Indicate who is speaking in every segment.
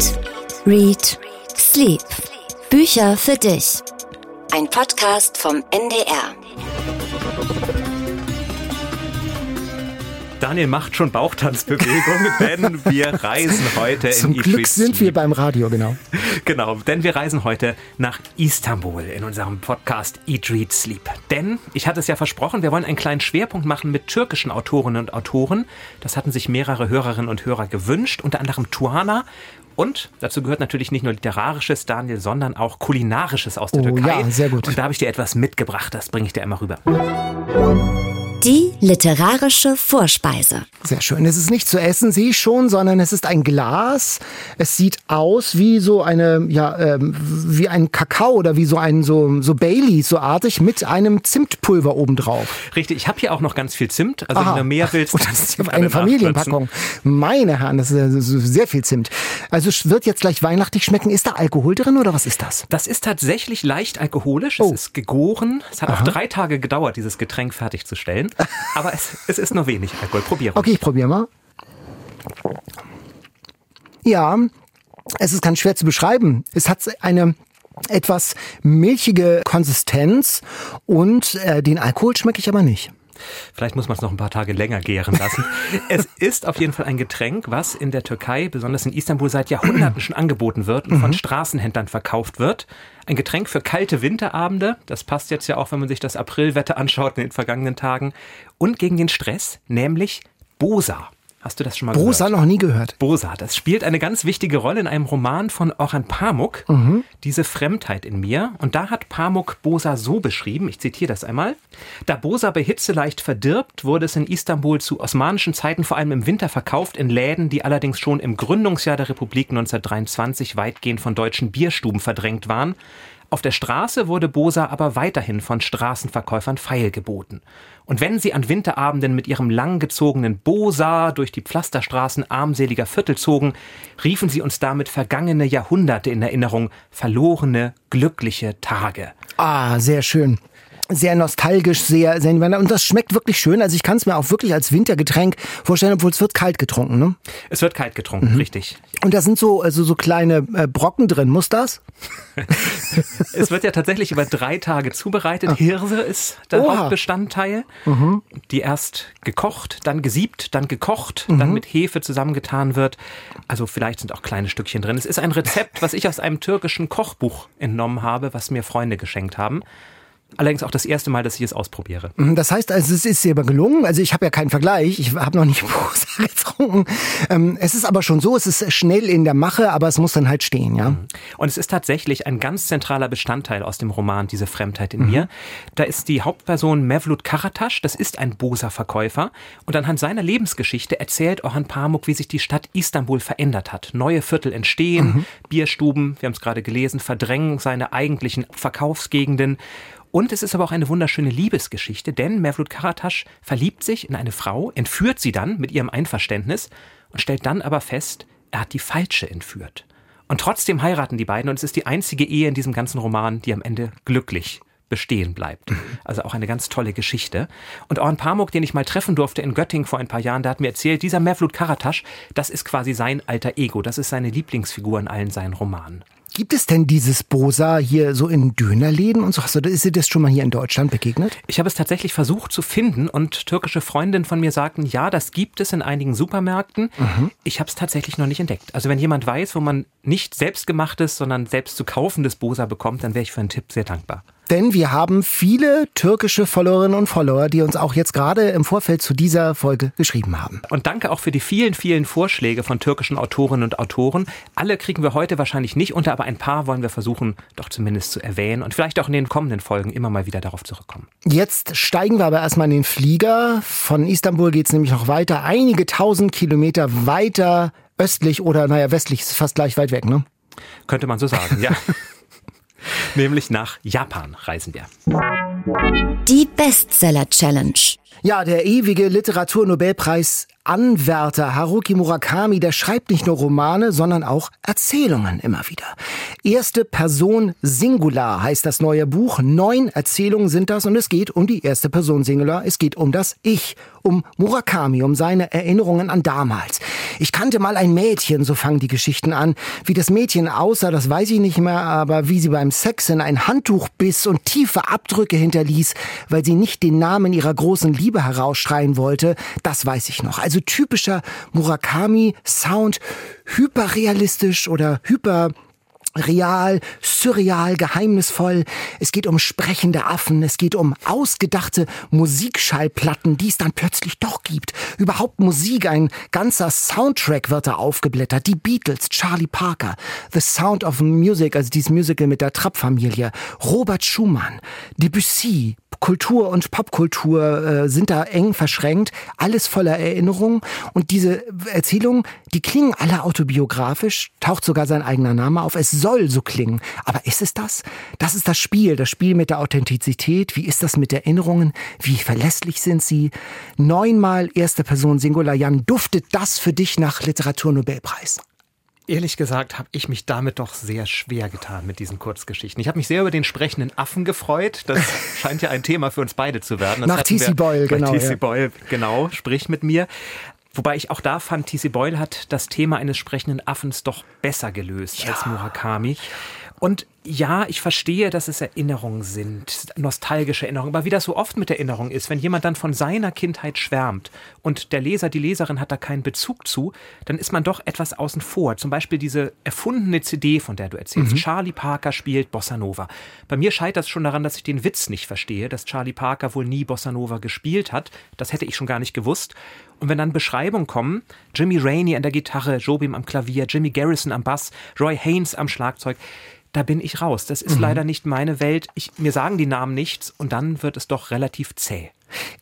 Speaker 1: Eat, Read, Sleep. Bücher für dich. Ein Podcast vom NDR.
Speaker 2: Daniel macht schon Bauchtanzbewegungen, denn wir reisen heute
Speaker 3: Zum
Speaker 2: in
Speaker 3: Glück sind wir beim Radio, genau.
Speaker 2: Genau, denn wir reisen heute nach Istanbul in unserem Podcast Eat, Read, Sleep. Denn, ich hatte es ja versprochen, wir wollen einen kleinen Schwerpunkt machen mit türkischen Autorinnen und Autoren. Das hatten sich mehrere Hörerinnen und Hörer gewünscht, unter anderem Tuana. Und dazu gehört natürlich nicht nur literarisches, Daniel, sondern auch kulinarisches aus der
Speaker 3: Oh,
Speaker 2: Türkei.
Speaker 3: ja, sehr gut.
Speaker 2: Und da habe ich dir etwas mitgebracht, das bringe ich dir einmal rüber.
Speaker 1: Die literarische Vorspeise.
Speaker 3: Sehr schön. Es ist nicht zu essen, sehe ich schon, sondern es ist ein Glas. Es sieht aus wie so eine, ja, ähm, wie ein Kakao oder wie so ein so, so Baileys, so artig, mit einem Zimtpulver obendrauf.
Speaker 2: Richtig, ich habe hier auch noch ganz viel Zimt. Also
Speaker 3: Aha.
Speaker 2: wenn du mehr willst,
Speaker 3: Und das ist ja eine. Familienpackung. Meine Herren, das ist sehr viel Zimt. Also es wird jetzt gleich weihnachtlich schmecken. Ist da Alkohol drin oder was ist das?
Speaker 2: Das ist tatsächlich leicht alkoholisch.
Speaker 3: Oh.
Speaker 2: Es ist gegoren. Es hat auch drei Tage gedauert, dieses Getränk fertigzustellen. Aber es, es ist nur wenig Alkohol. Probiere.
Speaker 3: Okay, ich probiere mal. Ja, es ist ganz schwer zu beschreiben. Es hat eine etwas milchige Konsistenz und äh, den Alkohol schmecke ich aber nicht.
Speaker 2: Vielleicht muss man es noch ein paar Tage länger gären lassen. es ist auf jeden Fall ein Getränk, was in der Türkei, besonders in Istanbul, seit Jahrhunderten schon angeboten wird und von Straßenhändlern verkauft wird. Ein Getränk für kalte Winterabende. Das passt jetzt ja auch, wenn man sich das Aprilwetter anschaut in den vergangenen Tagen. Und gegen den Stress, nämlich Bosa. Hast du das schon mal
Speaker 3: Rosa
Speaker 2: gehört?
Speaker 3: noch nie gehört.
Speaker 2: Bosa, das spielt eine ganz wichtige Rolle in einem Roman von Orhan Pamuk, diese Fremdheit in mir. Und da hat Pamuk Bosa so beschrieben, ich zitiere das einmal, da Bosa bei Hitze leicht verdirbt, wurde es in Istanbul zu osmanischen Zeiten vor allem im Winter verkauft in Läden, die allerdings schon im Gründungsjahr der Republik 1923 weitgehend von deutschen Bierstuben verdrängt waren. Auf der Straße wurde Bosa aber weiterhin von Straßenverkäufern feilgeboten. Und wenn sie an Winterabenden mit ihrem langgezogenen Bosa durch die Pflasterstraßen armseliger Viertel zogen, riefen sie uns damit vergangene Jahrhunderte in Erinnerung, verlorene, glückliche Tage.
Speaker 3: Ah, sehr schön. Sehr nostalgisch, sehr, sehr und das schmeckt wirklich schön. Also ich kann es mir auch wirklich als Wintergetränk vorstellen, obwohl es wird kalt getrunken. Ne?
Speaker 2: Es wird kalt getrunken, richtig.
Speaker 3: Und da sind so also so kleine äh, Brocken drin. Muss das?
Speaker 2: Es wird ja tatsächlich über drei Tage zubereitet. Hirse ist der
Speaker 3: Oha.
Speaker 2: Hauptbestandteil. Die erst gekocht, dann gesiebt, dann gekocht, dann mit Hefe zusammengetan wird. Also vielleicht sind auch kleine Stückchen drin. Es ist ein Rezept, was ich aus einem türkischen Kochbuch entnommen habe, was mir Freunde geschenkt haben. Allerdings auch das erste Mal, dass ich es ausprobiere.
Speaker 3: Mhm, Das heißt, also es ist dir aber gelungen. Also ich habe ja keinen Vergleich. Ich habe noch nicht Bosa getrunken. Ähm, es ist aber schon so, es ist schnell in der Mache, aber es muss dann halt stehen, ja.
Speaker 2: Und es ist tatsächlich ein ganz zentraler Bestandteil aus dem Roman, diese Fremdheit in mir. Da ist die Hauptperson Mevlut Karataş, das ist ein Bosa-Verkäufer. Und anhand seiner Lebensgeschichte erzählt Orhan Pamuk, wie sich die Stadt Istanbul verändert hat. Neue Viertel entstehen, Bierstuben, wir haben es gerade gelesen, verdrängen seine eigentlichen Verkaufsgegenden. Und es ist aber auch eine wunderschöne Liebesgeschichte, denn Mevlut Karataş verliebt sich in eine Frau, entführt sie dann mit ihrem Einverständnis und stellt dann aber fest, er hat die falsche entführt. Und trotzdem heiraten die beiden und es ist die einzige Ehe in diesem ganzen Roman, die am Ende glücklich bestehen bleibt. Also auch eine ganz tolle Geschichte. Und Orhan Pamuk, den ich mal treffen durfte in Göttingen vor ein paar Jahren, der hat mir erzählt, dieser Mevlut Karataş, das ist quasi sein alter Ego, das ist seine Lieblingsfigur in allen seinen Romanen.
Speaker 3: Gibt es denn dieses Bosa hier so in Dönerläden und so? Hast du, ist dir das schon mal hier in Deutschland begegnet?
Speaker 2: Ich habe es tatsächlich versucht zu finden und türkische Freundinnen von mir sagten, ja, das gibt es in einigen Supermärkten. Ich habe es tatsächlich noch nicht entdeckt. Also wenn jemand weiß, wo man nicht selbstgemachtes, sondern selbst zu kaufendes Bosa bekommt, dann wäre ich für einen Tipp sehr dankbar.
Speaker 3: Denn wir haben viele türkische Followerinnen und Follower, die uns auch jetzt gerade im Vorfeld zu dieser Folge geschrieben haben.
Speaker 2: Und danke auch für die vielen, vielen Vorschläge von türkischen Autorinnen und Autoren. Alle kriegen wir heute wahrscheinlich nicht unter, aber ein paar wollen wir versuchen, doch zumindest zu erwähnen und vielleicht auch in den kommenden Folgen immer mal wieder darauf zurückkommen.
Speaker 3: Jetzt steigen wir aber erstmal in den Flieger. Von Istanbul geht's nämlich noch weiter, einige tausend Kilometer weiter östlich oder naja, westlich ist fast gleich weit weg, ne?
Speaker 2: Könnte man so sagen, ja. Nämlich nach Japan reisen wir.
Speaker 1: Die Bestseller Challenge.
Speaker 3: Ja, der ewige Literaturnobelpreis Anwärter Haruki Murakami, der schreibt nicht nur Romane, sondern auch Erzählungen immer wieder. Erste Person Singular heißt das neue Buch. Neun Erzählungen sind das und es geht um die erste Person Singular. Es geht um das Ich, um Murakami, um seine Erinnerungen an damals. Ich kannte mal ein Mädchen, so fangen die Geschichten an. Wie das Mädchen aussah, das weiß ich nicht mehr, aber wie sie beim Sex in ein Handtuch biss und tiefe Abdrücke hinterließ, weil sie nicht den Namen ihrer großen Liebe herausschreien wollte, das weiß ich noch. Also typischer Murakami-Sound, hyperrealistisch oder hyper real, surreal, geheimnisvoll. Es geht um sprechende Affen, es geht um ausgedachte Musikschallplatten, die es dann plötzlich doch gibt. Überhaupt Musik, ein ganzer Soundtrack wird da aufgeblättert. Die Beatles, Charlie Parker, The Sound of Music, also dieses Musical mit der Trapp-Familie, Robert Schumann, Debussy, Kultur und Popkultur äh, sind da eng verschränkt, alles voller Erinnerungen und diese Erzählungen, die klingen alle autobiografisch, taucht sogar sein eigener Name auf. Es soll so klingen, aber ist es das? Das ist das Spiel, das Spiel mit der Authentizität. Wie ist das mit Erinnerungen? Wie verlässlich sind sie? Neunmal erste Person Singular Jan, duftet das für dich nach Literaturnobelpreis?
Speaker 2: Ehrlich gesagt habe ich mich damit doch sehr schwer getan mit diesen Kurzgeschichten. Ich habe mich sehr über den sprechenden Affen gefreut. Das scheint ja ein Thema für uns beide zu werden. Das
Speaker 3: Nach T.C. Boyle, genau.
Speaker 2: T.C. Ja. Boyle, genau, sprich mit mir. Wobei ich auch da fand, T.C. Boyle hat das Thema eines sprechenden Affens doch besser gelöst ja. als Murakami. Und ja, ich verstehe, dass es Erinnerungen sind, nostalgische Erinnerungen. Aber wie das so oft mit Erinnerungen ist, wenn jemand dann von seiner Kindheit schwärmt und der Leser, die Leserin hat da keinen Bezug zu, dann ist man doch etwas außen vor. Zum Beispiel diese erfundene CD, von der du erzählst. Mhm. Charlie Parker spielt Bossa Nova. Bei mir scheitert es schon daran, dass ich den Witz nicht verstehe, dass Charlie Parker wohl nie Bossa Nova gespielt hat. Das hätte ich schon gar nicht gewusst. Und wenn dann Beschreibungen kommen, Jimmy Rainey an der Gitarre, Jobim am Klavier, Jimmy Garrison am Bass, Roy Haynes am Schlagzeug, da bin ich raus. Das ist mhm. leider nicht meine Welt. Ich, mir sagen die Namen nichts und dann wird es doch relativ zäh.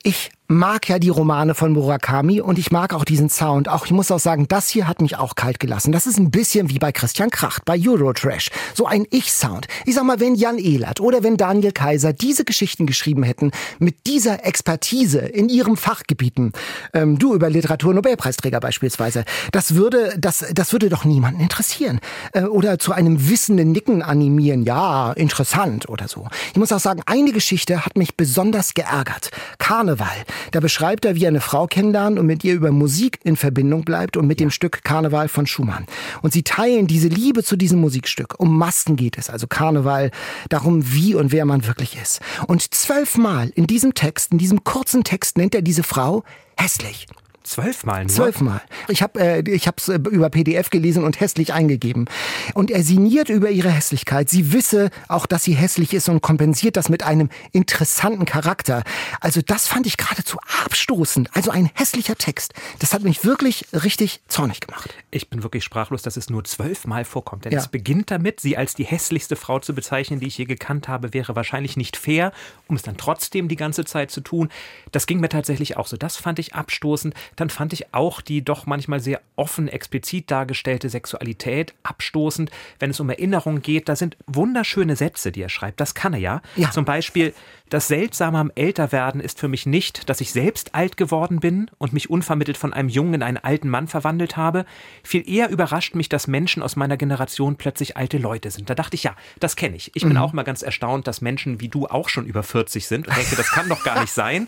Speaker 3: Ich mag ja die Romane von Murakami und ich mag auch diesen Sound. Auch ich muss auch sagen, das hier hat mich auch kalt gelassen. Das ist ein bisschen wie bei Christian Kracht, bei Eurotrash. So ein Ich-Sound. Ich sag mal, wenn Jan Ehlert oder wenn Daniel Kaiser diese Geschichten geschrieben hätten, mit dieser Expertise in ihrem Fachgebieten, ähm, du über Literaturnobelpreisträger beispielsweise, das würde, das, das würde doch niemanden interessieren. Äh, oder zu einem wissenden Nicken animieren. Ja, interessant oder so. Ich muss auch sagen, eine Geschichte hat mich besonders geärgert. Karneval. Da beschreibt er, wie er eine Frau kennenlernt und mit ihr über Musik in Verbindung bleibt und mit dem Stück Karneval von Schumann. Und sie teilen diese Liebe zu diesem Musikstück. Um Masken geht es, also Karneval, darum, wie und wer man wirklich ist. Und zwölfmal in diesem Text, in diesem kurzen Text nennt er diese Frau hässlich.
Speaker 2: Zwölfmal nur?
Speaker 3: Zwölfmal. Ich habe äh, ich es äh, über PDF gelesen und hässlich eingegeben. Und er sinniert über ihre Hässlichkeit. Sie wisse auch, dass sie hässlich ist und kompensiert das mit einem interessanten Charakter. Also das fand ich geradezu abstoßend. Also ein hässlicher Text. Das hat mich wirklich richtig zornig gemacht.
Speaker 2: Ich bin wirklich sprachlos, dass es nur zwölfmal vorkommt. Denn ja. es beginnt damit, sie als die hässlichste Frau zu bezeichnen, die ich je gekannt habe, wäre wahrscheinlich nicht fair, um es dann trotzdem die ganze Zeit zu tun. Das ging mir tatsächlich auch so. Das fand ich abstoßend dann fand ich auch die doch manchmal sehr offen, explizit dargestellte Sexualität abstoßend. Wenn es um Erinnerungen geht, da sind wunderschöne Sätze, die er schreibt. Das kann er ja. ja. Zum Beispiel, das Seltsame am Älterwerden ist für mich nicht, dass ich selbst alt geworden bin und mich unvermittelt von einem Jungen in einen alten Mann verwandelt habe. Viel eher überrascht mich, dass Menschen aus meiner Generation plötzlich alte Leute sind. Da dachte ich, ja, das kenne ich. Ich bin mhm. auch mal ganz erstaunt, dass Menschen wie du auch schon über 40 sind und denke, das kann doch gar nicht sein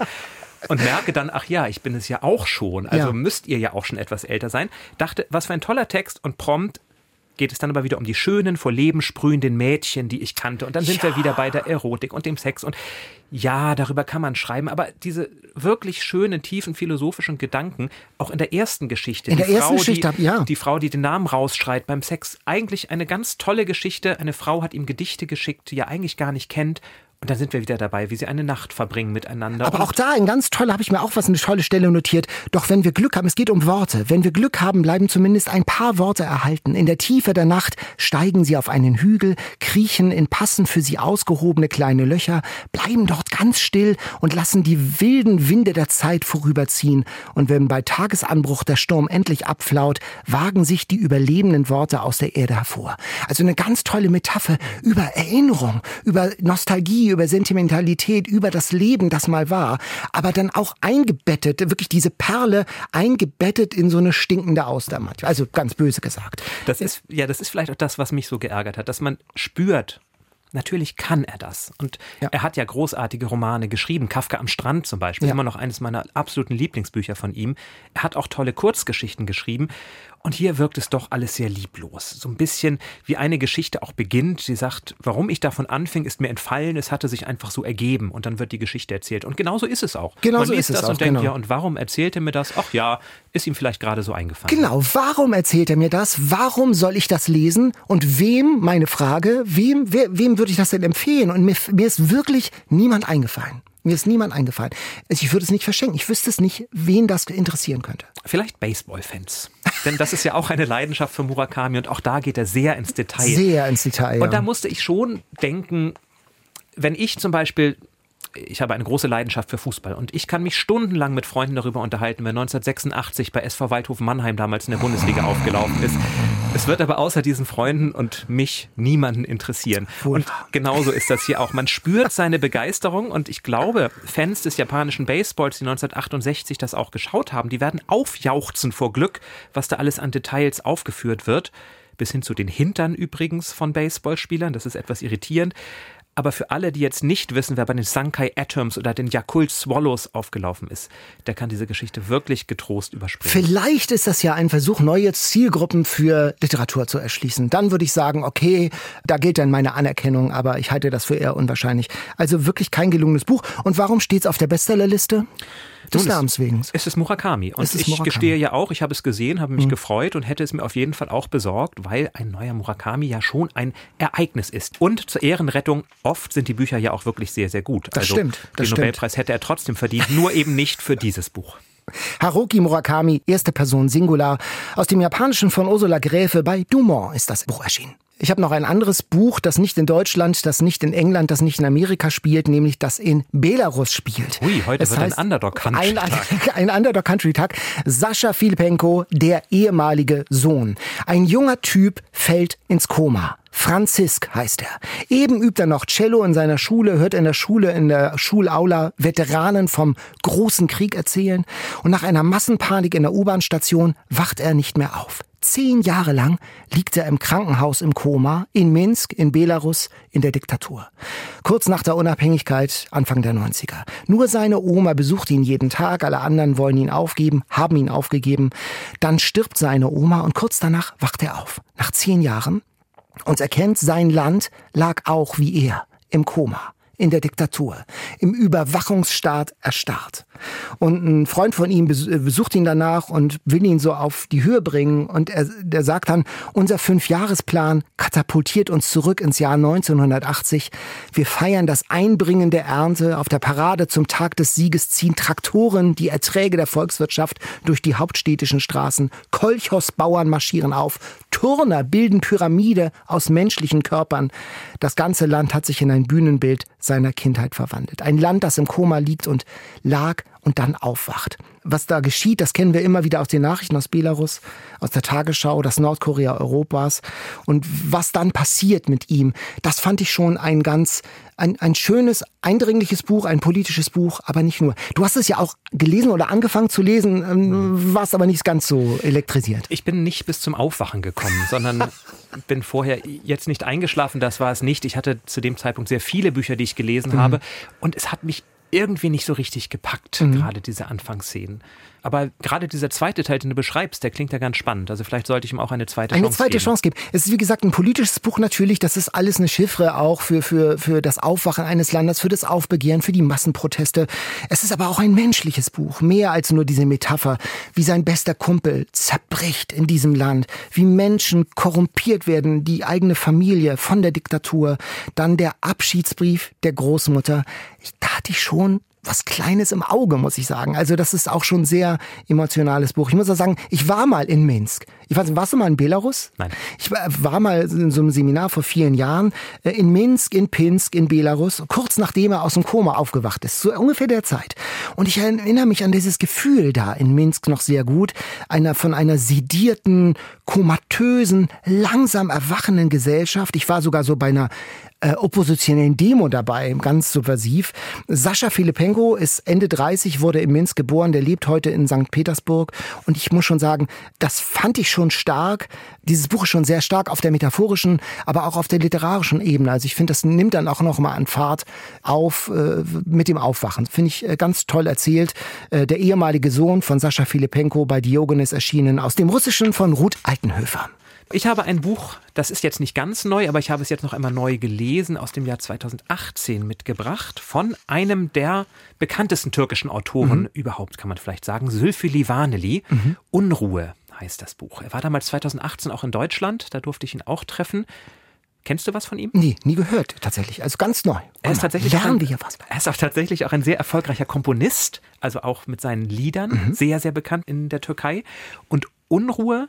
Speaker 2: und merke dann, ach ja, ich bin es ja auch schon. Also ja. müsst ihr ja auch schon etwas älter sein. Dachte, was für ein toller Text und prompt geht es dann aber wieder um die schönen, vor Leben sprühenden Mädchen, die ich kannte. Und dann sind ja. wir wieder bei der Erotik und dem Sex. Und ja, darüber kann man schreiben, aber diese wirklich schönen, tiefen philosophischen Gedanken, auch in der ersten Geschichte.
Speaker 3: In der Frau, ersten Geschichte,
Speaker 2: die,
Speaker 3: ja.
Speaker 2: Die Frau, die den Namen rausschreit beim Sex. Eigentlich eine ganz tolle Geschichte. Eine Frau hat ihm Gedichte geschickt, die er eigentlich gar nicht kennt. Und dann sind wir wieder dabei, wie sie eine Nacht verbringen miteinander.
Speaker 3: Aber auch da, ein ganz toller, habe ich mir auch was, eine tolle Stelle notiert. Doch wenn wir Glück haben, es geht um Worte. Wenn wir Glück haben, bleiben zumindest ein paar Worte erhalten. In der Tiefe der Nacht steigen sie auf einen Hügel, kriechen in passend für sie ausgehobene kleine Löcher, bleiben dort ganz still und lassen die wilden Winde der Zeit vorüberziehen. Und wenn bei Tagesanbruch der Sturm endlich abflaut, wagen sich die überlebenden Worte aus der Erde hervor. Also eine ganz tolle Metapher über Erinnerung, über Nostalgie, über Sentimentalität, über das Leben, das mal war, aber dann auch eingebettet, wirklich diese Perle eingebettet in so eine stinkende Auster manchmal. Also ganz böse gesagt.
Speaker 2: Das ist, ja, das ist vielleicht auch das, was mich so geärgert hat, dass man spürt, Natürlich kann er das. Und ja. er hat ja großartige Romane geschrieben. Kafka am Strand zum Beispiel, ja. immer noch eines meiner absoluten Lieblingsbücher von ihm. Er hat auch tolle Kurzgeschichten geschrieben. Und hier wirkt es doch alles sehr lieblos. So ein bisschen wie eine Geschichte auch beginnt. Sie sagt, warum ich davon anfing, ist mir entfallen. Es hatte sich einfach so ergeben. Und dann wird die Geschichte erzählt. Und genauso ist es auch.
Speaker 3: Genau
Speaker 2: Man
Speaker 3: so ist
Speaker 2: das
Speaker 3: es
Speaker 2: und
Speaker 3: auch,
Speaker 2: denkt,
Speaker 3: genau.
Speaker 2: ja, und warum erzählt er mir das? Ach ja, ist ihm vielleicht gerade so eingefallen.
Speaker 3: Genau, warum erzählt er mir das? Warum soll ich das lesen? Und wem, meine Frage, wem, wer, wem würde ich das denn empfehlen? Und mir, mir ist wirklich niemand eingefallen. Mir ist niemand eingefallen. Also ich würde es nicht verschenken. Ich wüsste es nicht, wen das interessieren könnte.
Speaker 2: Vielleicht Baseball-Fans. Denn das ist ja auch eine Leidenschaft für Murakami und auch da geht er sehr ins Detail.
Speaker 3: Sehr ins Detail. Ja.
Speaker 2: Und da musste ich schon denken, wenn ich zum Beispiel ich habe eine große Leidenschaft für Fußball und ich kann mich stundenlang mit Freunden darüber unterhalten, wer 1986 bei SV Waldhof Mannheim damals in der Bundesliga aufgelaufen ist. Es wird aber außer diesen Freunden und mich niemanden interessieren. Und genauso ist das hier auch. Man spürt seine Begeisterung und ich glaube, Fans des japanischen Baseballs, die 1968 das auch geschaut haben, die werden aufjauchzen vor Glück, was da alles an Details aufgeführt wird bis hin zu den Hintern übrigens von Baseballspielern. Das ist etwas irritierend. Aber für alle, die jetzt nicht wissen, wer bei den Sankai Atoms oder den Yakult Swallows aufgelaufen ist, der kann diese Geschichte wirklich getrost überspringen.
Speaker 3: Vielleicht ist das ja ein Versuch, neue Zielgruppen für Literatur zu erschließen. Dann würde ich sagen, okay, da gilt dann meine Anerkennung, aber ich halte das für eher unwahrscheinlich. Also wirklich kein gelungenes Buch. Und warum steht es auf der Bestsellerliste? Des Namens wegen.
Speaker 2: Es ist Murakami. Und
Speaker 3: Es ist
Speaker 2: ich
Speaker 3: Murakami.
Speaker 2: gestehe ja auch, ich habe es gesehen, habe mich gefreut und hätte es mir auf jeden Fall auch besorgt, weil ein neuer Murakami ja schon ein Ereignis ist. Und zur Ehrenrettung, oft sind die Bücher ja auch wirklich sehr, sehr gut.
Speaker 3: Das
Speaker 2: also
Speaker 3: stimmt, das
Speaker 2: den
Speaker 3: stimmt.
Speaker 2: Nobelpreis hätte er trotzdem verdient, nur eben nicht für dieses Buch.
Speaker 3: Haruki Murakami, erste Person Singular. Aus dem Japanischen von Ursula Gräfe bei Dumont ist das Buch erschienen. Ich habe noch ein anderes Buch, das nicht in Deutschland, das nicht in England, das nicht in Amerika spielt, nämlich das in Belarus spielt.
Speaker 2: Ui, heute
Speaker 3: Es
Speaker 2: wird ein
Speaker 3: heißt-
Speaker 2: Underdog-Country
Speaker 3: Ein, ein Underdog-Country-Tag. Sascha Filipenko, der ehemalige Sohn. Ein junger Typ fällt ins Koma. Franzisk heißt er. Eben übt er noch Cello in seiner Schule, hört in der Schule, in der Schulaula Veteranen vom großen Krieg erzählen und nach einer Massenpanik in der U-Bahn-Station wacht er nicht mehr auf. Zehn Jahre lang liegt er im Krankenhaus im Koma, in Minsk, in Belarus, in der Diktatur. Kurz nach der Unabhängigkeit, Anfang der 90er. Nur seine Oma besucht ihn jeden Tag, alle anderen wollen ihn aufgeben, haben ihn aufgegeben. Dann stirbt seine Oma und kurz danach wacht er auf. Nach zehn Jahren und erkennt, sein Land lag auch wie er im Koma, in der Diktatur, im Überwachungsstaat erstarrt. Und ein Freund von ihm äh, besucht ihn danach und will ihn so auf die Höhe bringen. Und er, der sagt dann, unser Fünfjahresplan katapultiert uns zurück ins Jahr 1980. Wir feiern das Einbringen der Ernte. Auf der Parade zum Tag des Sieges ziehen Traktoren die Erträge der Volkswirtschaft durch die hauptstädtischen Straßen. Kolchosbauern marschieren auf. Turner bilden Pyramide aus menschlichen Körpern. Das ganze Land hat sich in ein Bühnenbild seiner Kindheit verwandelt. Ein Land, das im Koma liegt und lag und dann aufwacht. Was da geschieht, das kennen wir immer wieder aus den Nachrichten aus Belarus, aus der Tagesschau, das Nordkorea Europas. Und was dann passiert mit ihm, das fand ich schon ein ganz, ein, ein schönes, eindringliches Buch, ein politisches Buch, aber nicht nur. Du hast es ja auch gelesen oder angefangen zu lesen, ähm, warst aber nicht ganz so elektrisiert.
Speaker 2: Ich bin nicht bis zum Aufwachen gekommen, sondern bin vorher jetzt nicht eingeschlafen, das war es nicht. Ich hatte zu dem Zeitpunkt sehr viele Bücher, die ich gelesen habe und es hat mich irgendwie nicht so richtig gepackt, gerade diese Anfangsszenen. Aber gerade dieser zweite Teil, den du beschreibst, der klingt ja ganz spannend. Also vielleicht sollte ich ihm auch eine zweite
Speaker 3: Eine
Speaker 2: Chance
Speaker 3: zweite
Speaker 2: geben.
Speaker 3: Chance geben. Es ist wie gesagt ein politisches Buch natürlich. Das ist alles eine Chiffre auch für, für, für das Aufwachen eines Landes, für das Aufbegehren, für die Massenproteste. Es ist aber auch ein menschliches Buch. Mehr als nur diese Metapher, wie sein bester Kumpel zerbricht in diesem Land, wie Menschen korrumpiert werden, die eigene Familie von der Diktatur, dann der Abschiedsbrief der Großmutter. Ich, da hatte ich schon was Kleines im Auge, muss ich sagen. Also das ist auch schon sehr emotionales Buch. Ich muss auch sagen, ich war mal in Minsk. Ich weiß nicht, warst du mal in Belarus?
Speaker 2: Nein.
Speaker 3: Ich war mal in so einem Seminar vor vielen Jahren äh, in Minsk, in Pinsk, in Belarus, kurz nachdem er aus dem Koma aufgewacht ist, so ungefähr der Zeit. Und ich erinnere mich an dieses Gefühl da in Minsk noch sehr gut, einer von einer sedierten, komatösen, langsam erwachenden Gesellschaft. Ich war sogar so bei einer äh, oppositionellen Demo dabei, ganz subversiv. Sascha Filipenko ist Ende 30, wurde in Minsk geboren, der lebt heute in St. Petersburg. Und ich muss schon sagen, das fand ich schon stark. Dieses Buch ist schon sehr stark auf der metaphorischen, aber auch auf der literarischen Ebene. Also ich finde, das nimmt dann auch noch mal an Fahrt auf äh, mit dem Aufwachen. Finde ich äh, ganz toll erzählt. Äh, der ehemalige Sohn von Sascha Filipenko bei Diogenes erschienen aus dem Russischen von Ruth Altenhöfer.
Speaker 2: Ich habe ein Buch, das ist jetzt nicht ganz neu, aber ich habe es jetzt noch einmal neu gelesen, aus dem Jahr 2018 mitgebracht, von einem der bekanntesten türkischen Autoren mhm. überhaupt, kann man vielleicht sagen, Sülfü Livaneli. Mhm. Unruhe heißt das Buch. Er war damals 2018 auch in Deutschland, da durfte ich ihn auch treffen. Kennst du was von ihm?
Speaker 3: Nee, nie gehört, tatsächlich. Also ganz neu.
Speaker 2: Er ist tatsächlich Lernen ein, wir hier was. Er ist auch tatsächlich auch ein sehr erfolgreicher Komponist, also auch mit seinen Liedern, mhm. sehr, sehr bekannt in der Türkei. Und Unruhe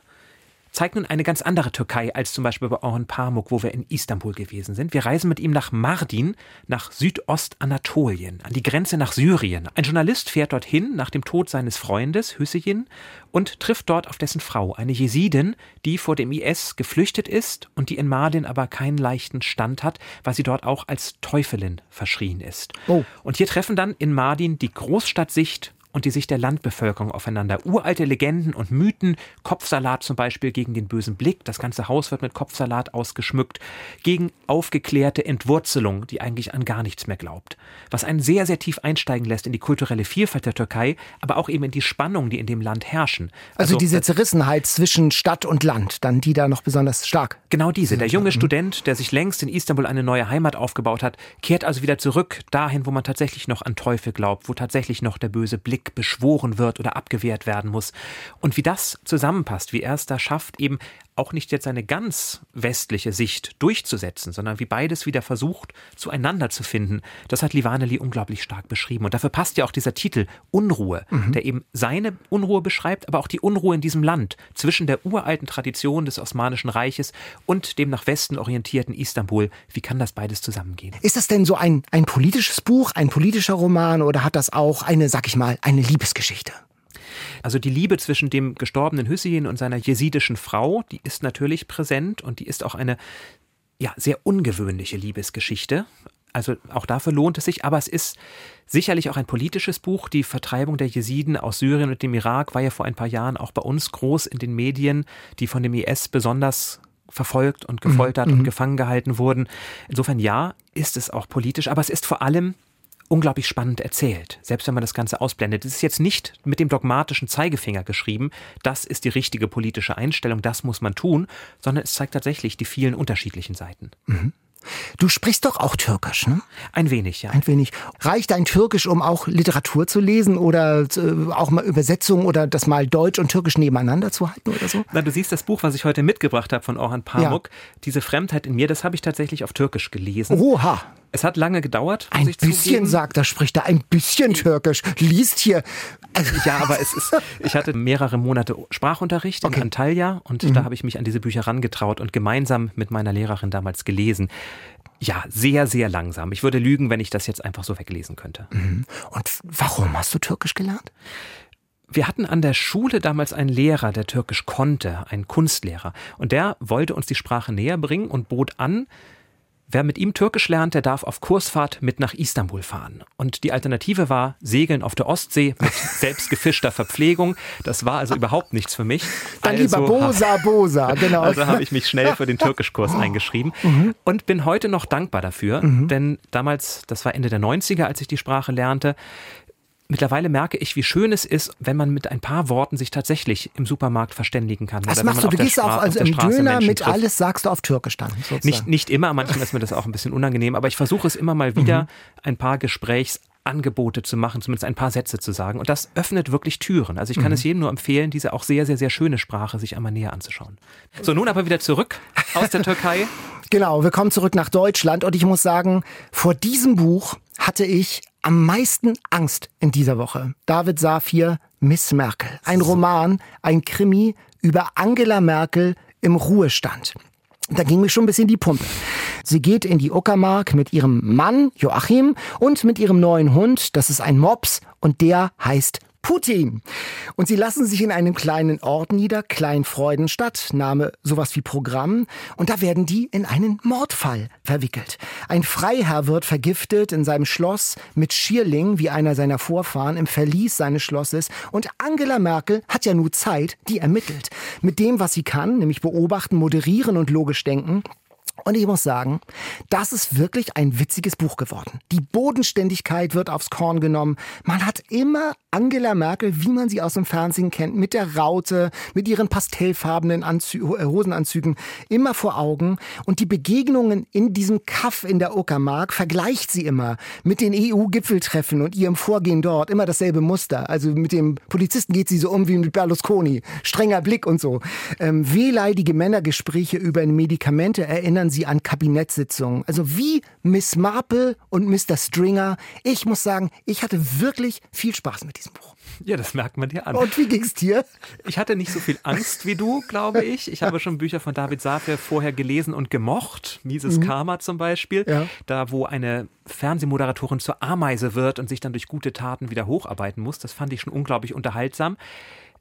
Speaker 2: zeigt nun eine ganz andere Türkei als zum Beispiel bei Orhan Pamuk, wo wir in Istanbul gewesen sind. Wir reisen mit ihm nach Mardin, nach Südostanatolien, an die Grenze nach Syrien. Ein Journalist fährt dorthin nach dem Tod seines Freundes Hüseyin und trifft dort auf dessen Frau, eine Jesidin, die vor dem IS geflüchtet ist und die in Mardin aber keinen leichten Stand hat, weil sie dort auch als Teufelin verschrien ist. Oh. Und hier treffen dann in Mardin die Großstadtsicht und die Sicht der Landbevölkerung aufeinander. Uralte Legenden und Mythen, Kopfsalat zum Beispiel gegen den bösen Blick, das ganze Haus wird mit Kopfsalat ausgeschmückt, gegen aufgeklärte Entwurzelung, die eigentlich an gar nichts mehr glaubt. Was einen sehr, sehr tief einsteigen lässt in die kulturelle Vielfalt der Türkei, aber auch eben in die Spannungen, die in dem Land herrschen.
Speaker 3: Also, also diese Zerrissenheit zwischen Stadt und Land, dann die da noch besonders stark.
Speaker 2: Genau diese. Der junge mhm. Student, der sich längst in Istanbul eine neue Heimat aufgebaut hat, kehrt also wieder zurück dahin, wo man tatsächlich noch an Teufel glaubt, wo tatsächlich noch der böse Blick Krieg beschworen wird oder abgewehrt werden muss. Und wie das zusammenpasst, wie er es da schafft, eben auch nicht jetzt eine ganz westliche Sicht durchzusetzen, sondern wie beides wieder versucht, zueinander zu finden. Das hat Livaneli unglaublich stark beschrieben. Und dafür passt ja auch dieser Titel Unruhe, mhm. der eben seine Unruhe beschreibt, aber auch die Unruhe in diesem Land zwischen der uralten Tradition des Osmanischen Reiches und dem nach Westen orientierten Istanbul. Wie kann das beides zusammengehen?
Speaker 3: Ist das denn so ein, ein politisches Buch, ein politischer Roman oder hat das auch eine, sag ich mal, eine Liebesgeschichte?
Speaker 2: Also die Liebe zwischen dem gestorbenen Hüseyin und seiner jesidischen Frau, die ist natürlich präsent und die ist auch eine ja, sehr ungewöhnliche Liebesgeschichte. Also auch dafür lohnt es sich, aber es ist sicherlich auch ein politisches Buch. Die Vertreibung der Jesiden aus Syrien und dem Irak war ja vor ein paar Jahren auch bei uns groß in den Medien, die von dem IS besonders verfolgt und gefoltert mhm. und gefangen gehalten wurden. Insofern ja, ist es auch politisch, aber es ist vor allem unglaublich spannend erzählt, selbst wenn man das Ganze ausblendet. Es ist jetzt nicht mit dem dogmatischen Zeigefinger geschrieben, das ist die richtige politische Einstellung, das muss man tun, sondern es zeigt tatsächlich die vielen unterschiedlichen Seiten.
Speaker 3: Mhm. Du sprichst doch auch Türkisch, ne?
Speaker 2: Ein wenig, ja.
Speaker 3: Ein wenig. Reicht dein Türkisch, um auch Literatur zu lesen oder äh, auch mal Übersetzungen oder das mal Deutsch und Türkisch nebeneinander zu halten oder so?
Speaker 2: Na, du siehst das Buch, was ich heute mitgebracht habe von Orhan Pamuk, ja. diese Fremdheit in mir, das habe ich tatsächlich auf Türkisch gelesen.
Speaker 3: Oha.
Speaker 2: Es hat lange gedauert.
Speaker 3: Ein bisschen zugeben. sagt er, spricht er ein bisschen Türkisch, liest hier.
Speaker 2: Ja, aber es ist, ich hatte mehrere Monate Sprachunterricht okay. in Antalya und mhm. da habe ich mich an diese Bücher rangetraut und gemeinsam mit meiner Lehrerin damals gelesen. Ja, sehr, sehr langsam. Ich würde lügen, wenn ich das jetzt einfach so weglesen könnte.
Speaker 3: Mhm. Und warum hast du Türkisch gelernt?
Speaker 2: Wir hatten an der Schule damals einen Lehrer, der Türkisch konnte, einen Kunstlehrer. Und der wollte uns die Sprache näher bringen und bot an, Wer mit ihm Türkisch lernt, der darf auf Kursfahrt mit nach Istanbul fahren. Und die Alternative war Segeln auf der Ostsee mit selbst gefischter Verpflegung. Das war also überhaupt nichts für mich.
Speaker 3: Dann also, lieber Bosa, Bosa, genau.
Speaker 2: Also habe ich mich schnell für den Türkischkurs eingeschrieben mhm. und bin heute noch dankbar dafür, mhm. denn damals, das war Ende der 90er, als ich die Sprache lernte, Mittlerweile merke ich, wie schön es ist, wenn man mit ein paar Worten sich tatsächlich im Supermarkt verständigen kann.
Speaker 3: Was machst du? Du gehst auch also im Döner mit trifft. alles sagst du auf Türkisch dann.
Speaker 2: Nicht, nicht immer, manchmal ist mir das auch ein bisschen unangenehm, aber ich versuche es immer mal wieder, mhm. ein paar Gesprächsangebote zu machen, zumindest ein paar Sätze zu sagen. Und das öffnet wirklich Türen. Also ich kann mhm. es jedem nur empfehlen, diese auch sehr, sehr, sehr schöne Sprache sich einmal näher anzuschauen. So, nun aber wieder zurück aus der Türkei.
Speaker 3: Genau, wir kommen zurück nach Deutschland und ich muss sagen, vor diesem Buch hatte ich am meisten Angst in dieser Woche. David Safir, Miss Merkel. Ein Roman, ein Krimi über Angela Merkel im Ruhestand. Da ging mir schon ein bisschen die Pumpe. Sie geht in die Uckermark mit ihrem Mann Joachim und mit ihrem neuen Hund, das ist ein Mops, und der heißt Putin. Und sie lassen sich in einem kleinen Ort nieder, Kleinfreudenstadt, Name sowas wie Programm. Und da werden die in einen Mordfall verwickelt. Ein Freiherr wird vergiftet in seinem Schloss mit Schierling, wie einer seiner Vorfahren, im Verlies seines Schlosses. Und Angela Merkel hat ja nur Zeit, die ermittelt. Mit dem, was sie kann, nämlich beobachten, moderieren und logisch denken. Und ich muss sagen, das ist wirklich ein witziges Buch geworden. Die Bodenständigkeit wird aufs Korn genommen. Man hat immer Angela Merkel, wie man sie aus dem Fernsehen kennt, mit der Raute, mit ihren pastellfarbenen Anzü äh, Hosenanzügen immer vor Augen. Und die Begegnungen in diesem Kaff in der Uckermark vergleicht sie immer mit den EU-Gipfeltreffen und ihrem Vorgehen dort. Immer dasselbe Muster. Also mit dem Polizisten geht sie so um wie mit Berlusconi. Strenger Blick und so. Ähm, wehleidige Männergespräche über Medikamente erinnern sie an Kabinettssitzungen. Also wie Miss Marple und Mr. Stringer. Ich muss sagen, ich hatte wirklich viel Spaß mit diesem Buch.
Speaker 2: Ja, das merkt man dir an.
Speaker 3: Und wie ging's dir?
Speaker 2: Ich hatte nicht so viel Angst wie du, glaube ich. Ich habe schon Bücher von David Safir vorher gelesen und gemocht. Mises mhm. Karma zum Beispiel. Ja. Da, wo eine Fernsehmoderatorin zur Ameise wird und sich dann durch gute Taten wieder hocharbeiten muss. Das fand ich schon unglaublich unterhaltsam.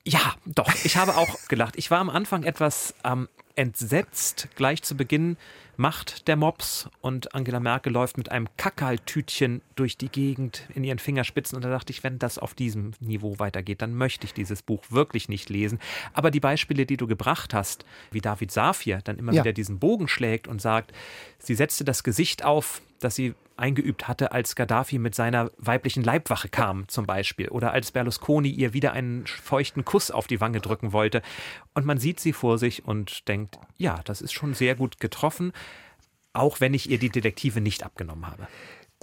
Speaker 2: Ja, doch. Ich habe auch gelacht. Ich war am Anfang etwas ähm, entsetzt. Gleich zu Beginn macht der Mops und Angela Merkel läuft mit einem Kackerltütchen durch die Gegend in ihren Fingerspitzen. Und da dachte ich, wenn das auf diesem Niveau weitergeht, dann möchte ich dieses Buch wirklich nicht lesen. Aber die Beispiele, die du gebracht hast, wie David Safir dann immer ja. wieder diesen Bogen schlägt und sagt, sie setzte das Gesicht auf, das sie eingeübt hatte, als Gaddafi mit seiner weiblichen Leibwache kam, zum Beispiel, oder als Berlusconi ihr wieder einen feuchten Kuss auf die Wange drücken wollte. Und man sieht sie vor sich und denkt, ja, das ist schon sehr gut getroffen, auch wenn ich ihr die Detektive nicht abgenommen habe